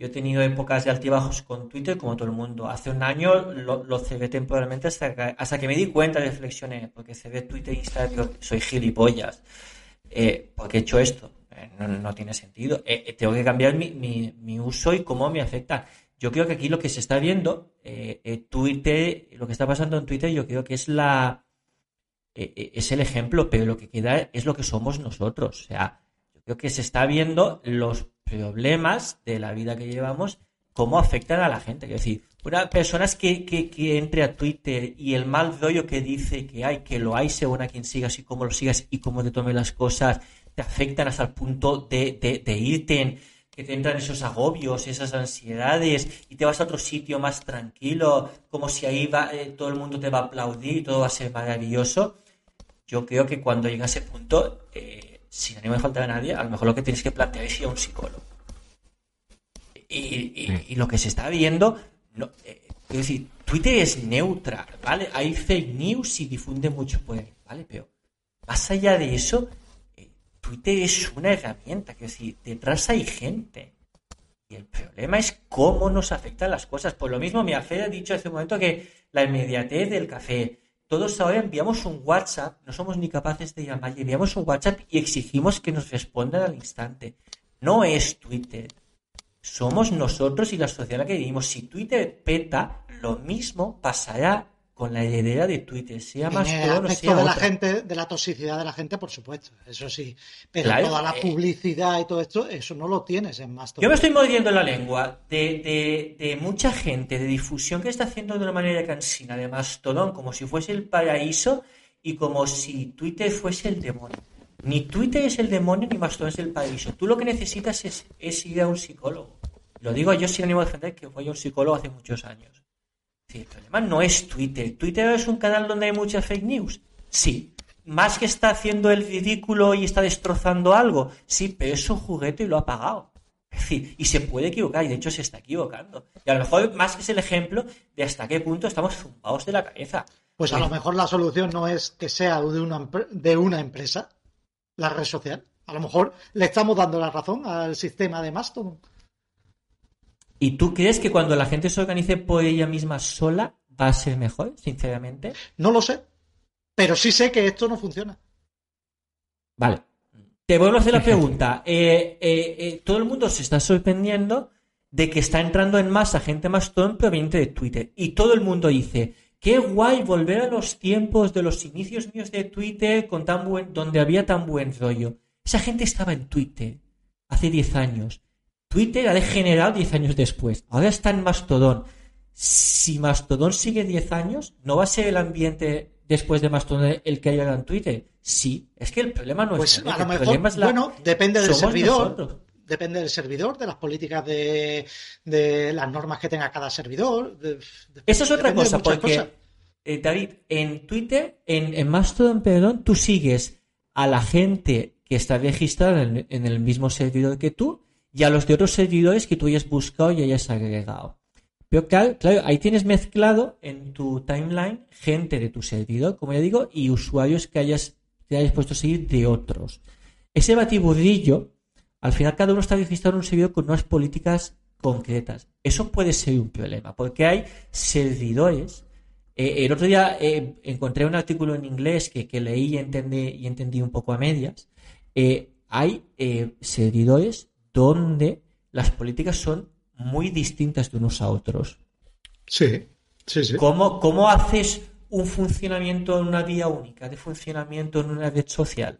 Yo he tenido épocas de altibajos con Twitter como todo el mundo. Hace un año lo, lo temporalmente hasta que, hasta que me di cuenta, reflexioné, porque cerré Twitter e Instagram, soy gilipollas. Eh, porque he hecho esto. Eh, no, tiene sentido. Eh, eh, tengo que cambiar mi, mi- uso y cómo me afecta. Yo creo que aquí lo que se está viendo, Twitter, lo que está pasando en Twitter, yo creo que es la es el ejemplo, pero lo que queda es lo que somos nosotros. O sea, yo creo que se está viendo los problemas de la vida que llevamos, cómo afectan a la gente. Es decir, una personas que, que, que entre a Twitter y el mal rollo que dice que hay, que lo hay según a quien sigas y cómo lo sigas y cómo te tomes las cosas, te afectan hasta el punto de, de, de irte en- que te entran esos agobios, esas ansiedades, y te vas a otro sitio más tranquilo, como si ahí va, eh, todo el mundo te va a aplaudir y todo va a ser maravilloso. Yo creo que cuando llega a ese punto, eh, sin ánimo de faltar a nadie, a lo mejor lo que tienes que plantear es ir a un psicólogo. Y, y- y lo que se está viendo, no, eh, es decir, Twitter es neutra, ¿vale? Hay fake news y difunde mucho por ahí, ¿vale? Pero más allá de eso, eh, Twitter es una herramienta, que decir, detrás hay gente. Y el problema es cómo nos afectan las cosas. Por lo mismo, mi Fer ha dicho hace un momento que la inmediatez del café. Todos ahora enviamos un WhatsApp, no somos ni capaces de llamar, enviamos un WhatsApp y exigimos que nos respondan al instante. No es Twitter. Somos nosotros y la sociedad en la que vivimos. Si Twitter peta, lo mismo pasará con la heredera de Twitter, sea más en el aspecto sea de la otra. gente, de la toxicidad de la gente, por supuesto, eso sí. Pero Claro, toda la eh. publicidad y todo esto, eso no lo tienes en Mastodon. Yo me estoy mordiendo la lengua de, de- de mucha gente, de difusión que está haciendo de una manera cansina de Mastodon, como si fuese el paraíso y como si Twitter fuese el demonio. Ni Twitter es el demonio ni Mastodon es el paraíso. Tú lo que necesitas es, es ir a un psicólogo. Lo digo yo sin ánimo de defender que fui a un psicólogo hace muchos años. Sí, el problema no es Twitter. ¿Twitter es un canal donde hay mucha fake news? Sí. Más que está haciendo el ridículo y está destrozando algo. Sí, pero es un juguete y lo ha pagado. Es decir, y se puede equivocar, y de hecho se está equivocando. Y a lo mejor más que es el ejemplo de hasta qué punto estamos zumbados de la cabeza. Pues a lo mejor la solución no es que sea de una, de una empresa, la red social. A lo mejor le estamos dando la razón al sistema de Mastodon. ¿Y tú crees que cuando la gente se organice por ella misma sola va a ser mejor, sinceramente? No lo sé, pero sí sé que esto no funciona. Vale. Te vuelvo a hacer la pregunta. Eh, eh, eh, todo el mundo se está sorprendiendo de que está entrando en masa gente Mastodon proveniente de Twitter. Y todo el mundo dice, qué guay volver a los tiempos de los inicios míos de Twitter con tan buen, donde había tan buen rollo. Esa gente estaba en Twitter hace 10 años. Twitter ha degenerado 10 años después. Ahora está en Mastodon. Si Mastodon sigue 10 años, ¿no va a ser el ambiente después de Mastodon el que haya en Twitter? Sí, es que el problema no Pues es a el lo mejor, problema es la- bueno, depende del somos servidor. nosotros. Depende del servidor, de las políticas de, de las normas que tenga cada servidor. de- de- Esa es otra cosa, porque, eh, David, en Twitter, en, en Mastodon, perdón, tú sigues a la gente que está registrada en, en el mismo servidor que tú y a los de otros servidores que tú hayas buscado y hayas agregado. Pero claro, claro, ahí tienes mezclado en tu timeline gente de tu servidor, como ya digo, y usuarios que hayas, te hayas puesto a seguir de otros. Ese batiburrillo, al final cada uno está registrado en un servidor con unas políticas concretas. Eso puede ser un problema, porque hay servidores. eh, el otro día eh, encontré un artículo en inglés que, que leí y entendí, un poco a medias. Eh, hay servidores donde las políticas son muy distintas de unos a otros. Sí, sí, sí. ¿Cómo, ¿Cómo haces un funcionamiento en una vía única de funcionamiento en una red social?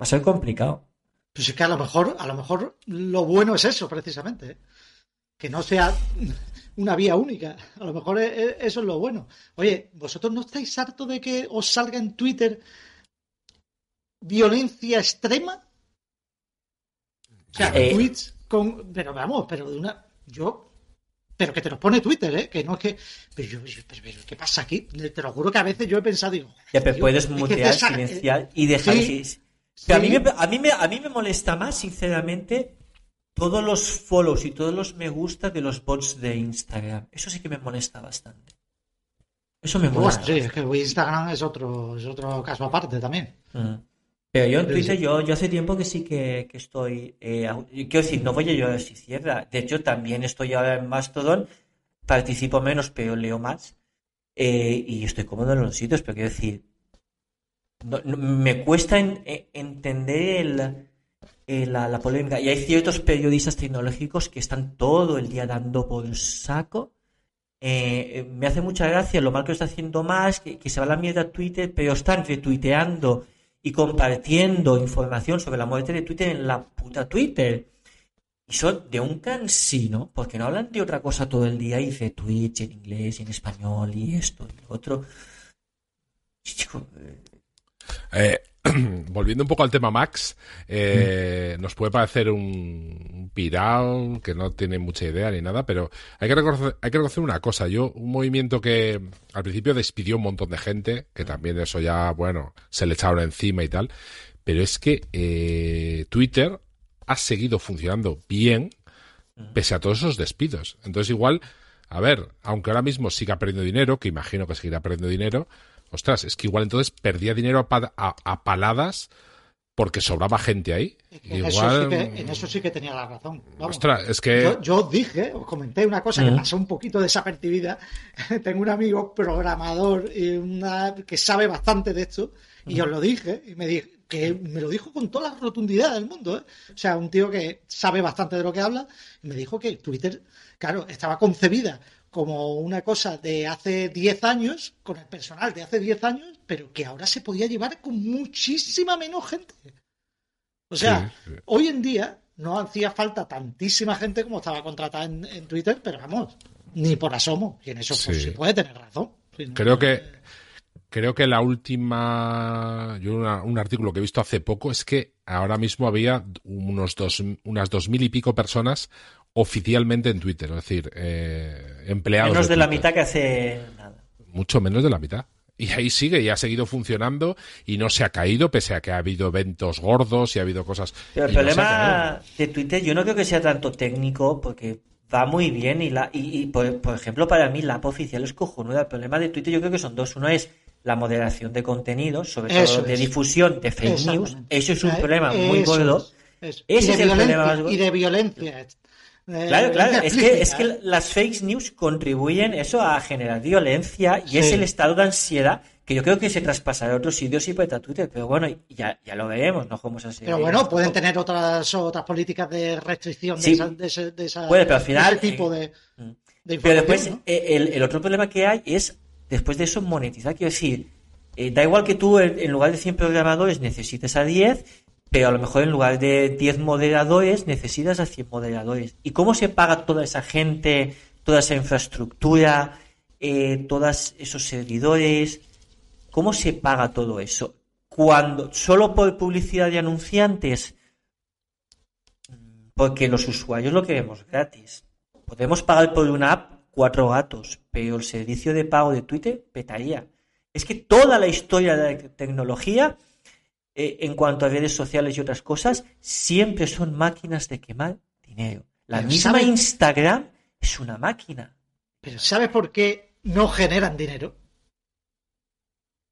Va a ser complicado. Pues es que a lo mejor, a lo mejor lo bueno es eso, precisamente. ¿eh? Que no sea una vía única. A lo mejor e- e- eso es lo bueno. Oye, ¿vosotros no estáis hartos de que os salga en Twitter violencia extrema? O sea, Eh. tweets con. Pero vamos, pero de una. Yo. Pero que te los pone Twitter, ¿eh? Que no es que. Pero, yo, pero- pero ¿qué pasa aquí? Te lo juro que a veces yo he pensado, digo. Ya, pero puedes es que mutear, te saca- silenciar y dejar. Sí, que- Pero a, mí me, a, mí me, a mí me molesta más, sinceramente, todos los follows y todos los me gusta de los bots de Instagram. Eso sí que me molesta bastante. Eso me molesta. Bueno, sí, es que Instagram es otro, es otro caso aparte también. Mm. Pero yo en Twitter, yo, yo hace tiempo que sí que, que estoy. eh, quiero decir, no voy a llorar si cierra. De hecho, también estoy ahora en Mastodon. Participo menos, pero leo más. eh, y estoy cómodo en los sitios, pero quiero decir. no- no- me cuesta en- en- entender el- la, la polémica. Y hay ciertos periodistas tecnológicos que están todo el día dando por saco. Eh, eh, me hace mucha gracia lo mal que lo está haciendo más, que, que se va a la mierda a Twitter, pero están retuiteando y compartiendo información sobre la muerte de Twitter en la puta Twitter. Y son de un cansino, porque no hablan de otra cosa todo el día y de Twitch en inglés y en español y esto y lo otro. Chico, eh, Eh, volviendo un poco al tema Max, eh, nos puede parecer un, un pirao que no tiene mucha idea ni nada, pero hay que, reconocer, hay que reconocer una cosa. Yo, un movimiento que al principio despidió un montón de gente, que también eso ya, bueno, se le echaron encima y tal, pero es que eh, Twitter ha seguido funcionando bien pese a todos esos despidos. Entonces, igual, a ver, aunque ahora mismo siga perdiendo dinero, que imagino que seguirá perdiendo dinero, ostras, es que igual entonces perdía dinero a, pa- a- a paladas porque sobraba gente ahí. Que en, Igual, eso sí que, en eso sí que tenía la razón. Vamos. ostras, es que Yo, yo os dije, os comenté una cosa que Mm. pasó un poquito desapercibida. Tengo un amigo programador y una, que sabe bastante de esto, y os lo dije, y me dijo que me lo dijo con toda la rotundidad del mundo. ¿eh? O sea, un tío que sabe bastante de lo que habla, y me dijo que Twitter, claro, estaba concebida como una cosa de hace 10 años, con el personal de hace 10 años, pero que ahora se podía llevar con muchísima menos gente. O sea, Sí, sí. hoy en día no hacía falta tantísima gente como estaba contratada en, en Twitter, pero vamos, ni por asomo. Y en eso pues, Sí. sí puede tener razón. No- Creo que creo que la última yo una- un artículo que he visto hace poco es que ahora mismo había unos dos unas dos mil y pico personas oficialmente en Twitter, es decir, eh, empleados Menos de la mitad que hace nada. mucho menos de la mitad. Y ahí sigue, y ha seguido funcionando y no se ha caído, pese a que ha habido eventos gordos y ha habido cosas. Pero el no problema de Twitter yo no creo que sea tanto técnico porque va muy bien y, la, y, y, por, por ejemplo para mí la app oficial es cojonuda. El problema de Twitter yo creo que son dos. Uno es la moderación de contenidos, sobre Eso todo de es. difusión de fake news. Eso es un Eh, problema muy gordo. es. Ese y, de es el problema más gordo. y de violencia. Eh, Claro, claro, violencia es que, es que ¿eh? las fake news contribuyen eso a generar violencia y Sí. es el estado de ansiedad que yo creo que se traspasará a otros sitios y puede a Twitter, pero bueno, ya, ya lo veremos, no vamos a ser. Pero bueno, pueden tener otras otras políticas de restricción Sí. de, esa, de, ese, de esa- Puede, pero al de final, ese tipo eh, de, mm. de Pero después, ¿no? eh, el, el otro problema que hay es, después de eso, monetizar. Quiero decir, eh, da igual que tú en, en lugar de 100 programadores necesites a 10, pero a lo mejor en lugar de 10 moderadores necesitas a 100 moderadores. ¿Y cómo se paga toda esa gente, toda esa infraestructura, eh, todos esos servidores? ¿Cómo se paga todo eso? Cuando, solo por publicidad de anunciantes, porque los usuarios lo queremos gratis. Podemos pagar por una app cuatro gatos, pero el servicio de pago de Twitter petaría. Es que toda la historia de la tecnología, eh, en cuanto a redes sociales y otras cosas, siempre son máquinas de quemar dinero. La Pero misma ¿sabe? Instagram es una máquina. Pero ¿sabes por qué no generan dinero?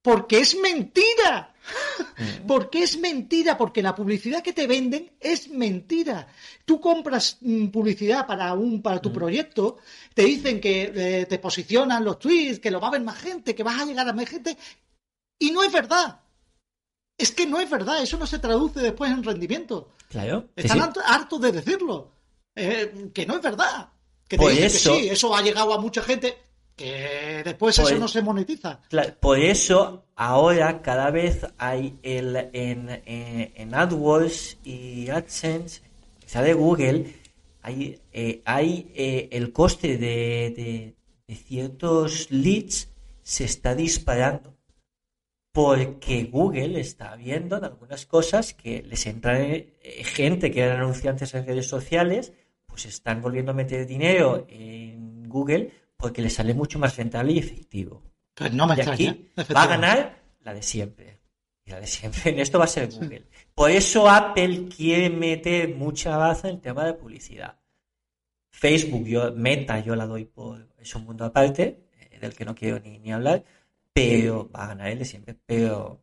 Porque es mentira. Porque es mentira, porque la publicidad que te venden es mentira. Tú compras mm, publicidad para un para tu proyecto, te dicen que eh, te posicionan los tweets, que lo va a ver más gente, que vas a llegar a más gente, y no es verdad. Es que no es verdad, eso no se traduce después en rendimiento. Claro. Están sí. harto- hartos de decirlo. Eh, que no es verdad. Que te Por dicen eso- que sí, eso ha llegado a mucha gente, que después Por eso e- no se monetiza. Por eso ahora cada vez hay el, en, en, en AdWords y AdSense, quizá de Google, hay, eh, hay eh, el coste de, de- de ciertos leads se está disparando. Porque Google está viendo en algunas cosas que les entra eh, gente que eran anunciantes en redes sociales, pues están volviendo a meter dinero en Google porque les sale mucho más rentable y efectivo. Pues no me Y extraña. aquí va a ganar la de siempre. Y la de siempre en esto va a ser Google. Por eso Apple quiere meter mucha baza en el tema de publicidad. Facebook, yo, Meta, yo la doy por. Es un mundo aparte, eh, del que no quiero ni, ni hablar, pero va a ganar el de siempre. Pero,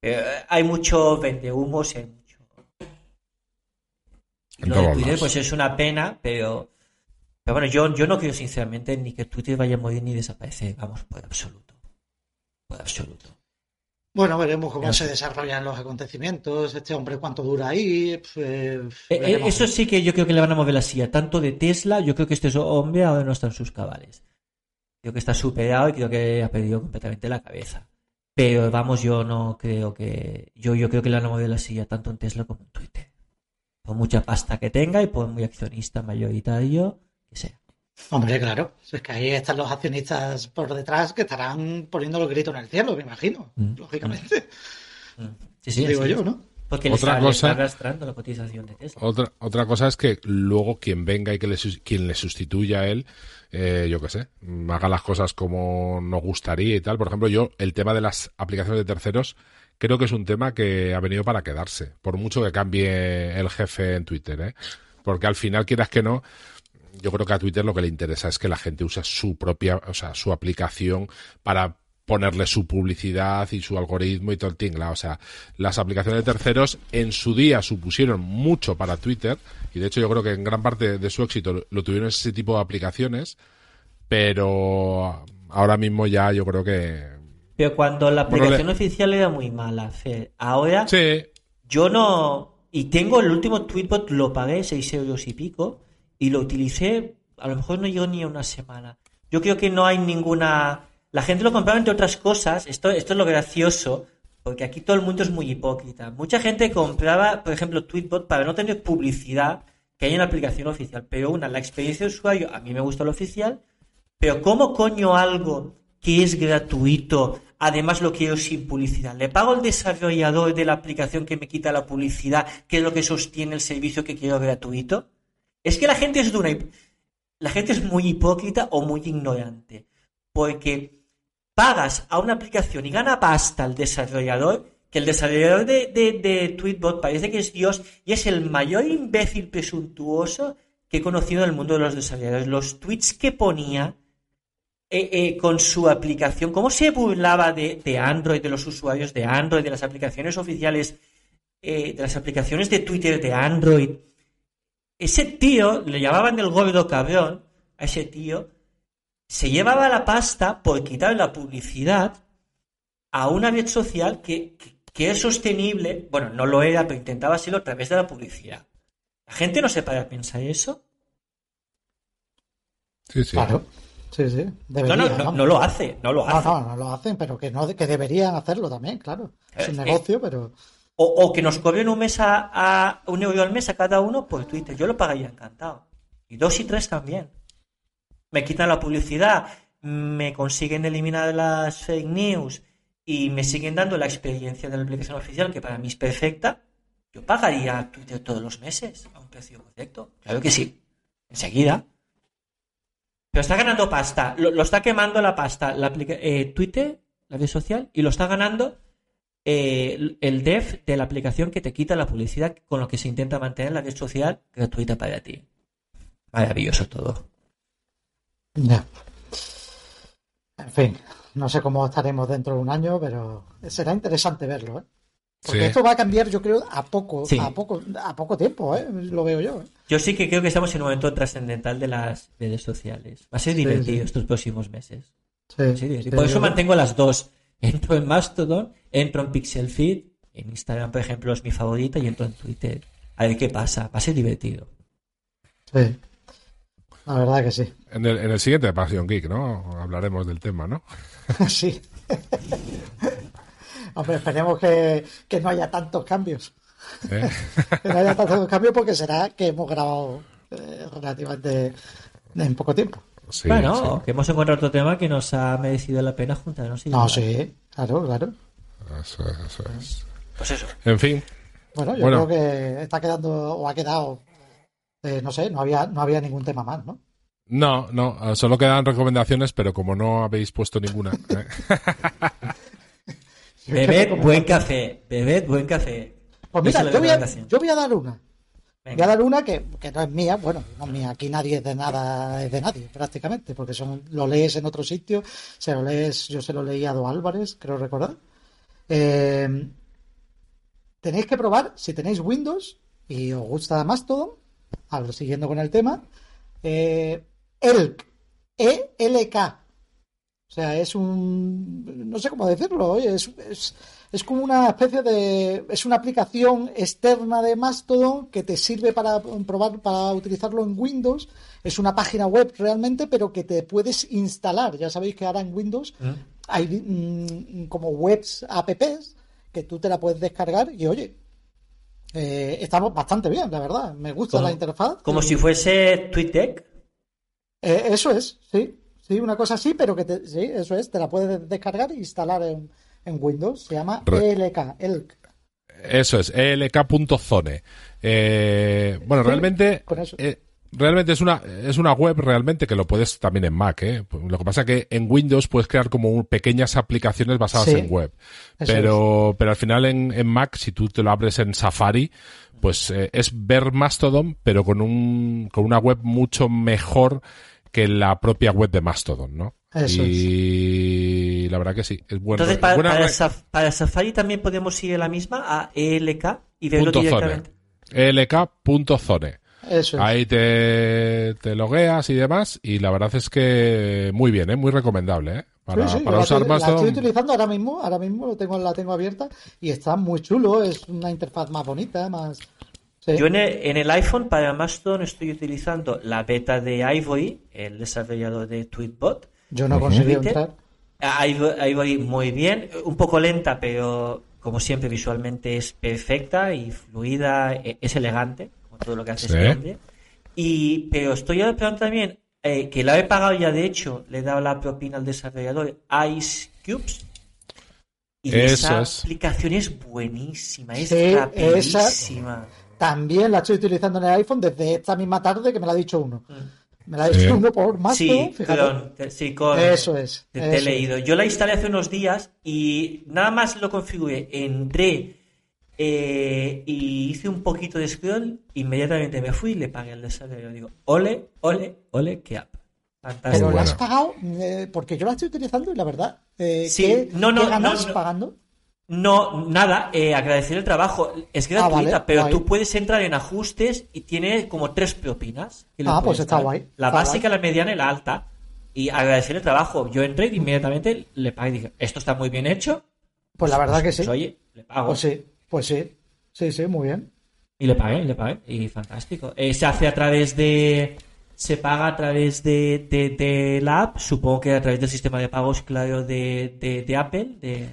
pero hay mucho vendehumos y hay mucho. En lo de Twitter, pues es una pena, pero. Pero bueno, yo, yo no creo sinceramente ni que Twitter vaya a morir ni desaparecer, vamos, por absoluto. Por absoluto. Bueno, veremos cómo se desarrollan los acontecimientos, este hombre cuánto dura ahí. pues, Eh, eh, eso sí que yo creo que le van a mover la silla. Tanto de Tesla, yo creo que este hombre ahora no está en sus cabales. Creo que está superado y creo que ha perdido completamente la cabeza. Pero vamos, yo no creo que. Yo, yo creo que le a mover la silla tanto en Tesla como en Twitter. Por mucha pasta que tenga y por muy accionista mayoritario que sea. Hombre, claro. Es que ahí están los accionistas por detrás que estarán poniendo los gritos en el cielo, me imagino. Mm. Lógicamente. Mm. Sí, sí, Digo yo, es. ¿no? Porque le Otra está, le cosa- arrastrando la cotización de Tesla. Otra, otra cosa es que luego quien venga y que le, quien le sustituya a él, eh, yo qué sé, mm, haga las cosas como nos gustaría y tal. Por ejemplo, yo, el tema de las aplicaciones de terceros, creo que es un tema que ha venido para quedarse, por mucho que cambie el jefe en Twitter, ¿eh? Porque al final, quieras que no, yo creo que a Twitter lo que le interesa es que la gente use su propia, o sea, su aplicación para ponerle su publicidad y su algoritmo y todo el tingla. O sea, las aplicaciones de terceros en su día supusieron mucho para Twitter y de hecho yo creo que en gran parte de su éxito lo tuvieron ese tipo de aplicaciones, pero ahora mismo ya yo creo que... Pero cuando la aplicación Bueno, oficial era muy mala, Fer. Ahora Sí, yo no... Y tengo el último Tweetbot, lo pagué 6 euros y pico y lo utilicé, a lo mejor no llegó ni a una semana. Yo creo que no hay ninguna... La gente lo compraba entre otras cosas, esto, es lo gracioso, porque aquí todo el mundo es muy hipócrita. Mucha gente compraba, por ejemplo, Tweetbot para no tener publicidad que hay en la aplicación oficial. Pero una, la experiencia de usuario, a mí me gusta lo oficial, pero ¿cómo coño algo que es gratuito, además lo quiero sin publicidad? ¿Le pago al desarrollador de la aplicación que me quita la publicidad, que es lo que sostiene el servicio que quiero gratuito? Es que la gente es de una... La gente es muy hipócrita o muy ignorante. Porque pagas a una aplicación y gana pasta el desarrollador, que el desarrollador de, de, de Tweetbot parece que es Dios y es el mayor imbécil presuntuoso que he conocido en el mundo de los desarrolladores. Los tweets que ponía eh, eh, con su aplicación, cómo se burlaba de, de Android, de los usuarios de Android, de las aplicaciones oficiales, eh, de las aplicaciones de Twitter de Android. Ese tío, le llamaban el gordo cabrón, a ese tío, se llevaba la pasta por quitar la publicidad a una red social que, que, que es sostenible, bueno, no lo era, pero intentaba hacerlo a través de la publicidad. La gente no se para a pensar eso. sí, sí. Claro. Sí, sí. No, Debería, no, no, lo hace, no lo hace. no, no lo hacen, pero que no que deberían hacerlo también, claro. Es un Eh, negocio, pero O, o que nos cobren un mes a, a- un euro al mes a cada uno por Twitter. Yo lo pagaría encantado. Y dos y tres también. Me quitan la publicidad, me consiguen eliminar las fake news y me siguen dando la experiencia de la aplicación oficial, que para mí es perfecta. Yo pagaría Twitter todos los meses a un precio correcto. Claro que sí. Enseguida. Pero está ganando pasta. Lo, está quemando la pasta. Eh, Twitter, la red social, y lo está ganando eh, el dev de la aplicación que te quita la publicidad con lo que se intenta mantener la red social gratuita para ti. Maravilloso todo. Ya. En fin, no sé cómo estaremos dentro de un año, pero será interesante verlo, ¿eh? Porque Sí. esto va a cambiar, yo creo, a poco, Sí. a poco, a poco tiempo, ¿eh? Lo veo yo. ¿eh? Yo sí que creo que estamos en un momento trascendental de las redes sociales. Va a ser divertido estos próximos meses. Sí, Por eso mantengo las dos. Entro en Mastodon, entro en Pixel Feed, en Instagram, por ejemplo, es mi favorita, y entro en Twitter. A ver qué pasa. Va a ser divertido. Sí. La verdad que sí. En el, en el siguiente Pasión Geek, ¿no? Hablaremos del tema, ¿no? sí. Hombre, esperemos que, que no haya tantos cambios. ¿Eh? Que no haya tantos cambios porque será que hemos grabado eh, relativamente en poco tiempo. Sí, bueno, sí. que hemos encontrado otro tema que nos ha merecido la pena juntarnos. y No, hablar. sí, claro, claro. Eso es, eso es. Pues eso. En fin, Bueno, yo Bueno. creo que está quedando o ha quedado, eh, no sé, no había, no había ningún tema más, ¿no? no, no, solo quedan recomendaciones, pero como no habéis puesto ninguna. ¿eh? Bebed buen café. Bebed buen café. Pues mira, yo voy, a, recomendación. yo voy a dar una. Voy a dar una que, que no es mía, bueno, no es mía, aquí nadie es de nada, es de nadie, prácticamente, porque son, lo lees en otro sitio, se lo lees, yo se lo leí a Do Álvarez, creo recordar. Eh, tenéis que probar, si tenéis Windows y os gusta Mastodon, a siguiendo con el tema, eh, ELK, E-L-K. O sea, es un, no sé cómo decirlo, oye, es, es, es como una especie de, es una aplicación externa de Mastodon que te sirve para probar, para utilizarlo en Windows. Es una página web realmente, pero que te puedes instalar. Ya sabéis que ahora en Windows hay mm, como webs apps que tú te la puedes descargar y oye, eh, está bastante bien, la verdad. Me gusta la interfaz. Como Y- si fuese TweetDeck. eh, eso es, sí. Sí, una cosa así, pero que te, sí, eso es, te la puedes descargar e instalar en, en Windows. Se llama Re- ELK, ELK. Eso es, elk.zone. Eh, bueno, Sí, realmente, con eso. eh, realmente es una, es una web realmente que lo puedes también en Mac, ¿eh? Lo que pasa es que en Windows puedes crear como un- pequeñas aplicaciones basadas Sí, en web. Pero, pero al final en, en Mac, si tú te lo abres en Safari, pues eh, es ver Mastodon, pero con un, con una web mucho mejor que la propia web de Mastodon, ¿no? Eso y la verdad que sí, es bueno. Entonces, para, buena para re- Saf- para Safari también podemos ir a la misma, a ELK, y verlo punto zone. directamente. lk.zone. Eso es. Ahí te, te logueas y demás, y la verdad es que muy bien, ¿eh? muy recomendable. ¿eh? Para, Sí, sí, para yo la usar estoy- más La estoy utilizando ahora mismo, ahora mismo lo tengo, la tengo abierta y está muy chulo, es una interfaz más bonita, más... sí. Yo en el, en el iPhone para Mastodon estoy utilizando la beta de Ivory, el desarrollador de Tweetbot. Yo no conseguí entrar. Ah, Ivo- Ivory muy bien, un poco lenta, pero como siempre visualmente es perfecta y fluida, e- es elegante, todo lo que hace Sí. este hombre. Y, pero estoy esperando también, eh, que la he pagado ya de hecho, le he dado la propina al desarrollador, Ice Cubes. Y esa es. aplicación es buenísima, es Sí, rapidísima. También la estoy utilizando en el iPhone desde esta misma tarde que me la ha dicho uno. Me la ha Sí. dicho uno por más Sí, perdón, te- sí, con, Eso es, Te, he leído. Yo la instalé hace unos días y nada más lo configuré, entré eh, y hice un poquito de scroll, inmediatamente me fui y le pagué al desarrollador. Digo, ole, ole, ole, qué app. Fantástico. Pero Muy la has pagado, eh, porque yo la estoy utilizando y la verdad, eh, Sí, ¿qué, no, no, qué ganas no, no. pagando? No, nada, eh, agradecer el trabajo. Es Ah, gratuita, vale, pero guay. tú puedes entrar en ajustes y tiene como tres propinas. que Ah, pues está dar. guay, La está básica, la mediana y la alta. Y agradecer el trabajo. Yo entré y inmediatamente le pagué y dije, esto está muy bien hecho. Pues la verdad que sí. Pues, oye, le pago. Pues sí, pues sí. Sí, sí, muy bien. Y le pagué, le pagué. Y fantástico. Eh, se hace a través de. Se paga a través de, de, de la app, supongo que a través del sistema de pagos, claro, de, de, de Apple, de,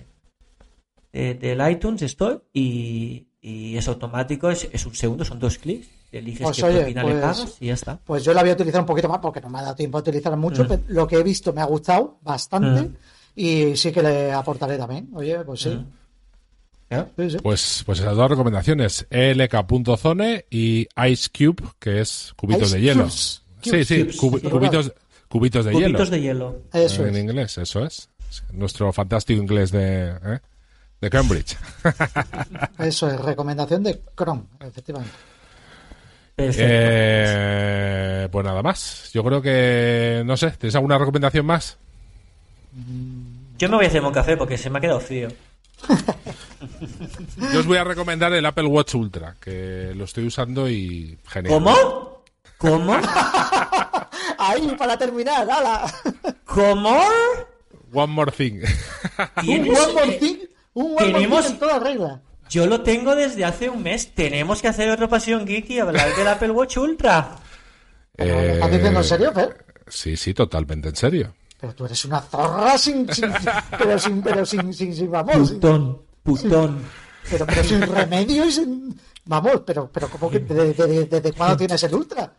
de- del iTunes Store, y, y es automático, es, es un segundo, son dos clics. Eliges Pues qué oye, propina le pues- pagas y ya está. Pues yo la voy a utilizar un poquito más porque no me ha dado tiempo a utilizar mucho. Mm. pero lo que he visto me ha gustado bastante Mm. y sí que le aportaré también. Oye, pues sí. Mm. Sí. Pues, pues esas dos recomendaciones, lk.zone y Ice Cube, que es cubitos Ice de hielo. cubes. Sí, Cubes, sí, cubitos, cubitos de hielo. Cubitos de hielo. Eso en es. inglés, eso es. Nuestro fantástico inglés de, ¿eh? de Cambridge. Eso es. Recomendación de Chrome, efectivamente. Eh, pues nada más. Yo creo que, no sé, ¿tienes alguna recomendación más? Yo me voy a hacer un café porque se me ha quedado frío. Yo os voy a recomendar el Apple Watch Ultra, que lo estoy usando y genial. ¿Cómo? ¿Cómo? Ahí, para terminar, ¡hala! ¿Cómo? One more thing. Un ¿Tienes- one more thing, un one more tenemos- thing en toda regla. Yo lo tengo desde hace un mes. Tenemos que hacer otra pasión geek y hablar del Apple Watch Ultra. ¿lo ¿Estás diciendo en serio, Fer? Sí, sí, totalmente en serio. Pero tú eres una zorra sin, sin- pero sin, pero sin, sin, sin, vamos, Putón, putón. pero, pero sin remedio y sin, vamos, pero, pero como que, ¿desde, desde, desde cuándo tienes el ultra?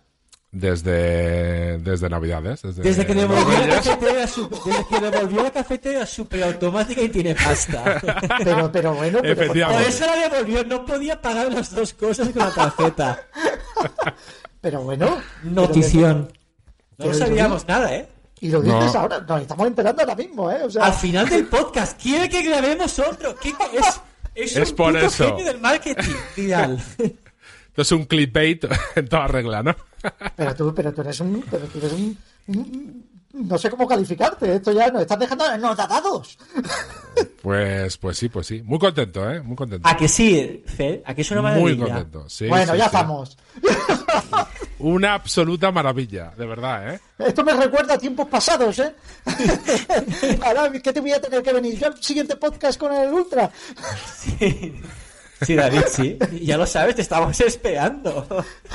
Desde, desde Navidades. Desde, Desde que los devolvió la cafetera, su- desde que devolvió la cafetera super automática y tiene pasta. Pero, pero bueno, pero, Por eso la devolvió, no podía pagar las dos cosas con la tarjeta. pero bueno. Notición. No pero- sabíamos nada, ¿eh? Y lo dices No. ahora, nos estamos enterando ahora mismo, ¿eh? O sea, Al final del podcast, quiere que grabemos otro. ¿Qué es? Es, Es un por puto eso. genio del marketing. Esto es un clickbait en toda regla, ¿no? pero tú, pero tú eres un, pero tú eres un, un- no sé cómo calificarte, esto ya nos estás dejando anotadados. Pues, pues sí, pues sí. Muy contento, ¿eh? Muy contento. ¿A que sí, Fer? ¿A que es una maravilla? Muy contento. Sí, bueno, sí, ya sí. estamos. Una absoluta maravilla, de verdad, ¿eh? Esto me recuerda a tiempos pasados, ¿eh? Ahora, ¿qué te voy a tener que venir yo al siguiente podcast con el Ultra? Sí, David, sí. Ya lo sabes, te estamos esperando.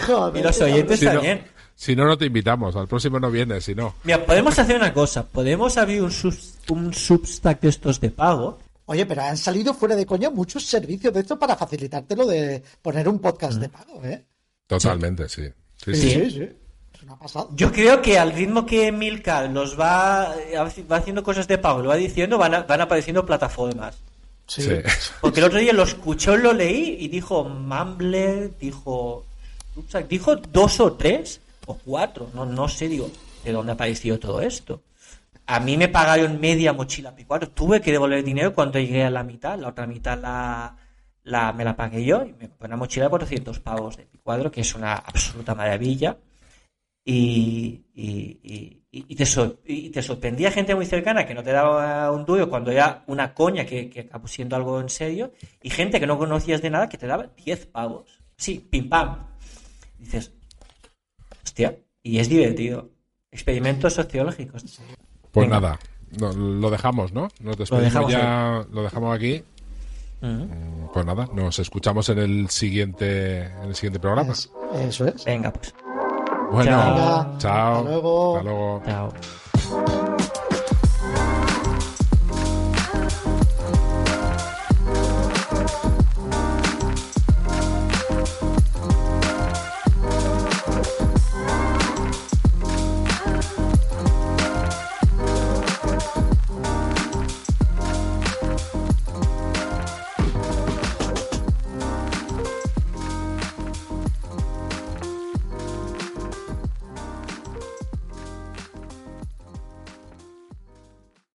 Joder, Y los oyentes Si no, también. Si no, no te invitamos. Al próximo no vienes, si no. Mira, podemos hacer una cosa. Podemos abrir un, subs- un Substack de estos de pago. Oye, pero han salido fuera de coña muchos servicios de esto para facilitarte lo de poner un podcast de pago, ¿eh? Totalmente, sí. Sí, Sí, sí. sí, sí. Es una pasada. Yo creo que al ritmo que Milka los va, va haciendo cosas de pago, lo va diciendo, van, a- van apareciendo plataformas. Sí. Sí. Porque el otro día lo escuchó, lo leí y dijo Mumbler, dijo Substack, dijo dos o tres cuatro, no, no sé, digo, ¿de dónde ha aparecido todo esto? A mí me pagaron media mochila P4, tuve que devolver dinero cuando llegué a la mitad, la otra mitad la, la, me la pagué yo y me compré una mochila de 400 pavos de P4, que es una absoluta maravilla. y, y, y- y te, sor- y te sorprendía gente muy cercana que no te daba un duro cuando era una coña que, que acabó siendo algo en serio y gente que no conocías de nada que te daba 10 pavos. Sí, pim pam. dices, hostia, y es divertido. Experimentos sociológicos. Pues Venga. nada, no- lo dejamos, ¿no? Nos despedimos dejamos ya, lo dejamos aquí. Pues nada, nos escuchamos en el siguiente, en el siguiente programa. Es- eso es. Venga, pues. Bueno, Chao. Venga, chao. hasta luego. Hasta luego. Chao.